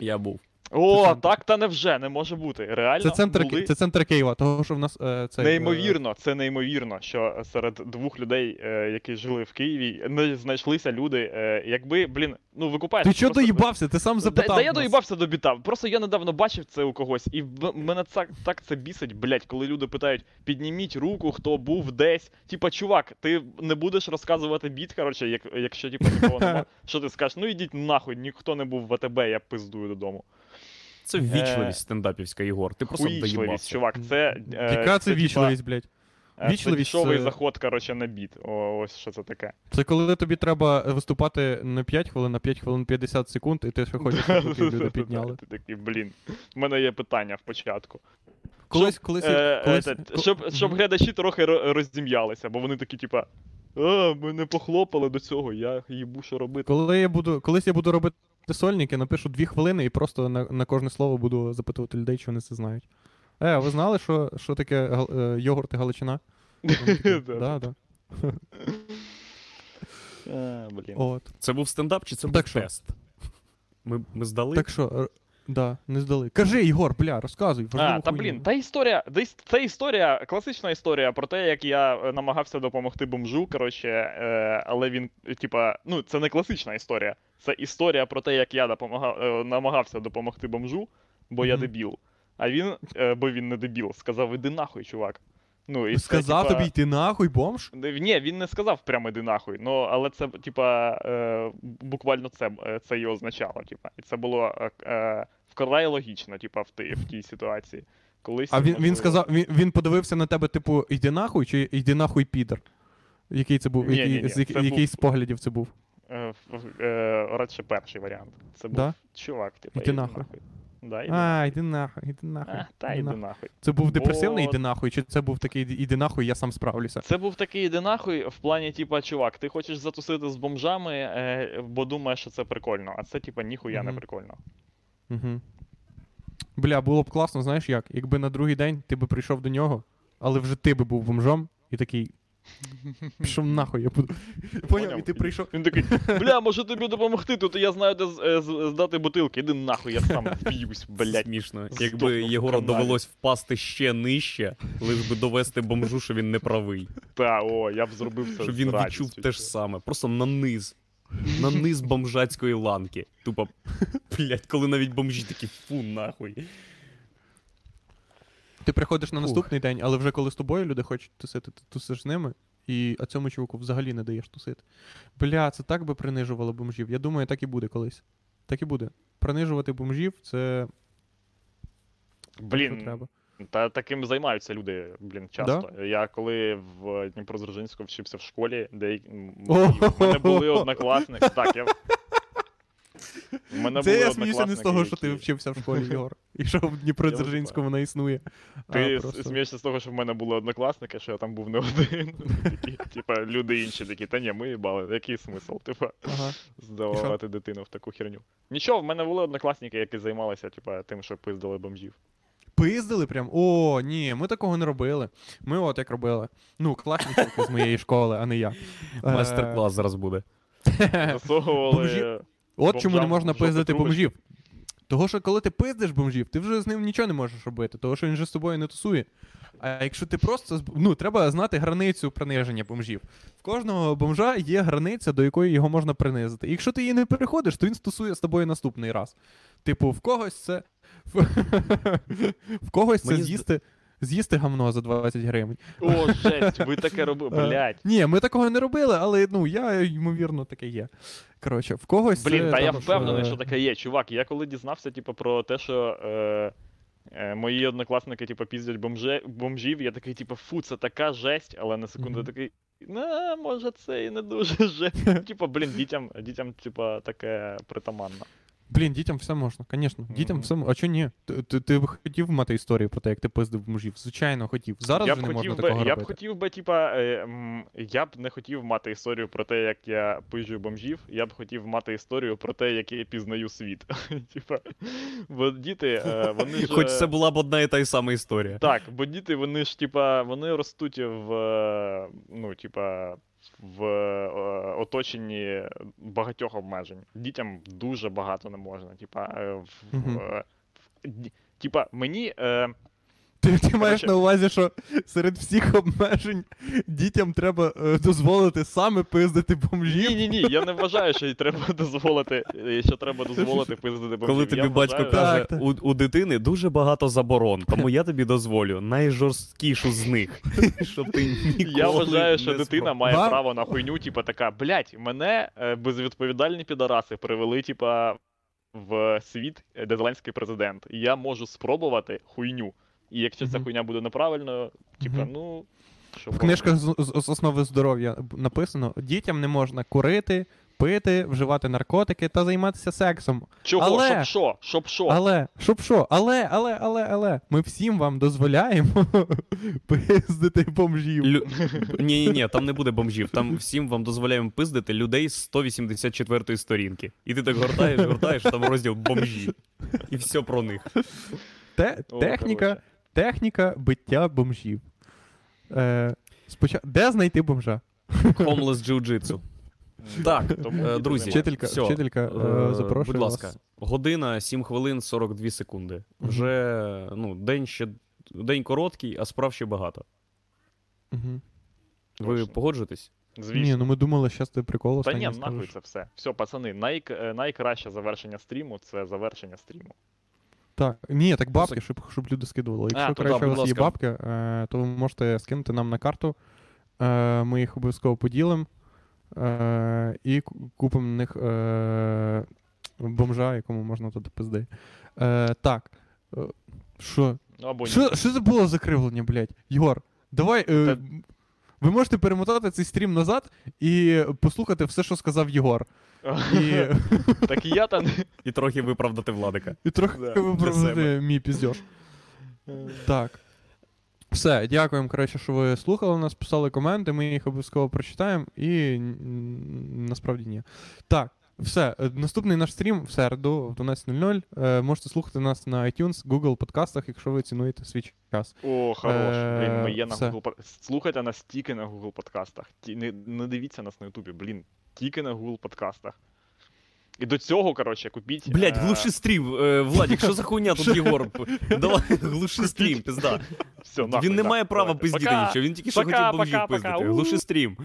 Я був. О, так та невже, не може бути. Реально. Це центр, були... це центр Києва, того, що в нас е, це. Неймовірно, це неймовірно, що серед двох людей, е, які жили в Києві, не знайшлися люди. Е, якби, блін, ну викупаєш. Ти чого доїбався? Ти сам запитав. да я доїбався до біта. Просто я недавно бачив це у когось, і в мене так, так це бісить, блять, коли люди питають: підніміть руку, хто був десь. Типа, чувак, ти не будеш розказувати біт, коротше, як, якщо типа нікого нема. Що ти скажеш? Ну ідіть нахуй, ніхто не був в АТБ, я пиздую додому. Це ввічливість стендапівська, Єгор. Ти просто доїбався. чувак, це. е, Яка це вічливість, блядь? е, Це Вічливість дешовий це- заход, коротше, на біт. О, ось що це таке. Це коли тобі треба виступати не 5 хвилин, а 5 хвилин 50 секунд, і ти ще хочеш, щоб люди підняли. Ти такий, блін. В мене є питання в початку. Колись, Щоб, колись, Е, колись, е, щоб, щоб глядачі трохи ро- розім'ялися, бо вони такі, типа. А, ми не похлопали до цього, я їбу, що робити. Коли я буду, колись я буду робити сольники, напишу дві хвилини і просто на, на кожне слово буду запитувати людей, чи вони це знають. Е, а ви знали, що, що таке гал- е, йогурт і галичина? Да, Да. Це був стендап чи це був тест? Ми, здали? Так що, да, не здали. Кажи, Ігор, бля, розказуй. А, та блін, та історія, це історія, класична історія про те, як я е, намагався допомогти бомжу, коротше, е, але він, типа, ну, це не класична історія. Це історія про те, як я допомагав, е, намагався допомогти бомжу, бо я дебіл. А він, е, бо він не дебіл, сказав, іди нахуй, чувак. Ну, і це, Сказав типа, тобі йти нахуй, бомж? Ні, він не сказав прямо іди нахуй, ну, але це, типа, е, буквально це, це і означало, типа. І це було е, вкрай логічно, типа, в, в тій ситуації. Колись, А він, він сказав, він, він подивився на тебе, типу, йди нахуй, чи йди нахуй, підер? Який це був? Ні, який, ні, ні, з, це який був- з поглядів це був? Е, е, радше перший варіант. Це був Да? чувак, типа, Іди нахуй. Да, іди А, нахуй. йди нахуй, йди нахуй. А, та іди йди нахуй. нахуй. Це був депресивний Бо- йди нахуй, чи це був такий іди нахуй, я сам справлюся? Це був такий іди нахуй в плані, типа, чувак, ти хочеш затусити з бомжами, е, бо думаєш, що це прикольно, а це, типа, ніхуя не прикольно. Угу. Бля, було б класно, знаєш як? Якби на другий день ти би прийшов до нього, але вже ти би був бомжом і такий. Пішов нахуй, я буду. Поняв, і ти прийшов. Він такий, бля, може тобі допомогти, тут я знаю, де з- е, з- здати бутилки. Іди нахуй, я сам вб'юсь, блядь. Смішно. Якби в Єгору каналі. довелось впасти ще нижче, лиш би довести бомжу, що він не правий. Та, о, я б зробив це Щоб з він радістю, відчув те ж саме. Просто на низ. На низ бомжацької ланки. Тупо, блять, коли навіть бомжі такі фу нахуй. Ти приходиш на наступний день, але вже коли з тобою люди хочуть тусити, ти тусиш з ними, і а цьому чуваку взагалі не даєш тусити. Бля, це так би принижувало бомжів. Я думаю, так і буде колись. Так і буде. Принижувати бомжів це що Блін, треба. Та таким займаються люди, блін, часто. Я коли в Дніпродзержинську вчився в школі, де в мене були однокласники. Так, я. В мене Це були я сміюся не з того, що ти вчився в школі, Єгор. І що в Дніпродзержинську вона існує. А, Ти с- просто- смієшся з того, що в мене були однокласники, що я там був не один. Такі, Типа, люди інші такі, та ні, ми їбали, який смисл, типа, Ага. здавати дитину в таку херню. Нічого, в мене були однокласники, які займалися, типа, тим, що пиздили бомжів. Пиздили прям? О, ні, ми такого не робили. Ми от як робили. Ну, класні чуваки з моєї школи, а не я. Е, Майстер-клас зараз буде. Засовували. От чому не можна пиздити бомжів. Того, що коли ти пиздиш бомжів, ти вже з ним нічого не можеш робити, того, що він же з тобою не тусує. А якщо ти просто. Ну, треба знати границю приниження бомжів. В кожного бомжа є границя, до якої його можна принизити. І якщо ти її не переходиш, то він стосує з тобою наступний раз. Типу, в когось це. В когось це з'їсти. З'їсти гамно за 20 гривень. О, жесть, ви таке робили, Е, блядь. Ні, ми такого не робили, але ну я ймовірно таке є. Коротше, в когось. Блін, та я впевнений, е, що таке є. Чувак, я коли дізнався, типу, про те, що е, е, мої однокласники, типу, піздять бомже, бомжів, я такий, типу, фу, це така жесть, але на секунду Мгм. такий. На, може, це і не дуже жесть. Типу, блін, дітям, дітям, типу, таке притаманно. Блін, дітям все можна, звісно. Дітям все можна. А чого ні? Ти, ти, ти б хотів мати історію про те, як ти пиздив мужів? Звичайно, хотів. Зараз я вже б не можна би, такого я б хотів би, типа, е, я б не хотів мати історію про те, як я пижу бомжів. Я б хотів мати історію про те, як я пізнаю світ. Типа, бо діти, вони ж... Хоч це була б одна і та й сама історія. Так, бо діти, вони ж, типа, вони ростуть в, е, ну, типа, в е, оточенні багатьох обмежень. Дітям дуже багато не можна. Типа, е, в, ді- типа, мені. Е, Ти, ти маєш на увазі, що серед всіх обмежень дітям треба е, дозволити саме пиздити бомжів? ні, ні, ні, я не вважаю, що й треба дозволити, е, що треба дозволити пиздити бомжів. Коли Я тобі батько вважаю- каже, Так, так. у, у дитини дуже багато заборон, тому я тобі дозволю найжорсткішу з них. Щоб ти ніколи Я вважаю, що не дитина має Вам- право на хуйню, типа така, блять, мене е, безвідповідальні підараси привели, типа, в світ, де зеленський президент. І я можу спробувати хуйню. І якщо ця хуйня буде неправильною, типа, ну. Що В книжках з, з, з основи здоров'я написано: дітям не можна курити, пити, вживати наркотики та займатися сексом. Чого? але- Щоб що? Щоб що? Але, щоб що? Але, але, але, але, ми всім вам дозволяємо пиздити бомжів. Лю... Ні, ні, ні, там не буде бомжів. Там всім вам дозволяємо пиздити людей з 184 сторінки. І ти так гортаєш, гортаєш, там розділ бомжі. І все про них. Те, О, техніка, коротше. Техніка биття бомжів. Е, спочат... Де знайти бомжа? Homeless Jiu-Jitsu. М, Так, тому е, друзі. Вчителька, всьо. вчителька е, Е, Будь ласка, вас. година, 7 хвилин, 42 секунди. Вже ну, день ще день короткий, а справ ще багато. Угу. Ви Точно. погоджуєтесь? Звісно. Ні, ну ми думали, щас ти прикол Та ні, нахуй це все. Все, пацани, най... найкраще завершення стріму це завершення стріму. Так, ні, так бабки, щоб, щоб люди скидували. Якщо краще у вас є бабки, е, то ви можете скинути нам на карту. Е, ми їх обов'язково поділимо е, і купимо на них бомжа, якому можна туди пизди. Так. Що? Що, що це було за кривлення, блядь? Єгор, давай. Ви можете перемотати цей стрім назад і послухати все, що сказав Єгор. І, Так і я там. І трохи виправдати владика. і трохи Да, виправдати мій піздьош. Так. Все, дякуємо, коротше, що ви слухали нас, писали коменти, ми їх обов'язково прочитаємо і насправді ні. Так, Все, е, наступний наш стрім в середу в 12.00. Е, можете слухати нас на iTunes, Google подкастах, якщо ви цінуєте свій час. О, хорош. Блін, ми Е, є на все. Google Слухайте нас тільки на Google подкастах. Ті- Не, не дивіться нас на Ютубі, блін, тільки на Google подкастах. І до цього, коротше, купіть. Блять, е, глуши стрім, е, Владік, що за хуйня тут Єгор? Давай, глуши стрім, пизда. Все, нахуй, Він не має права пиздіти нічого, він тільки що хотів бомжів пиздити. Глуши стрім.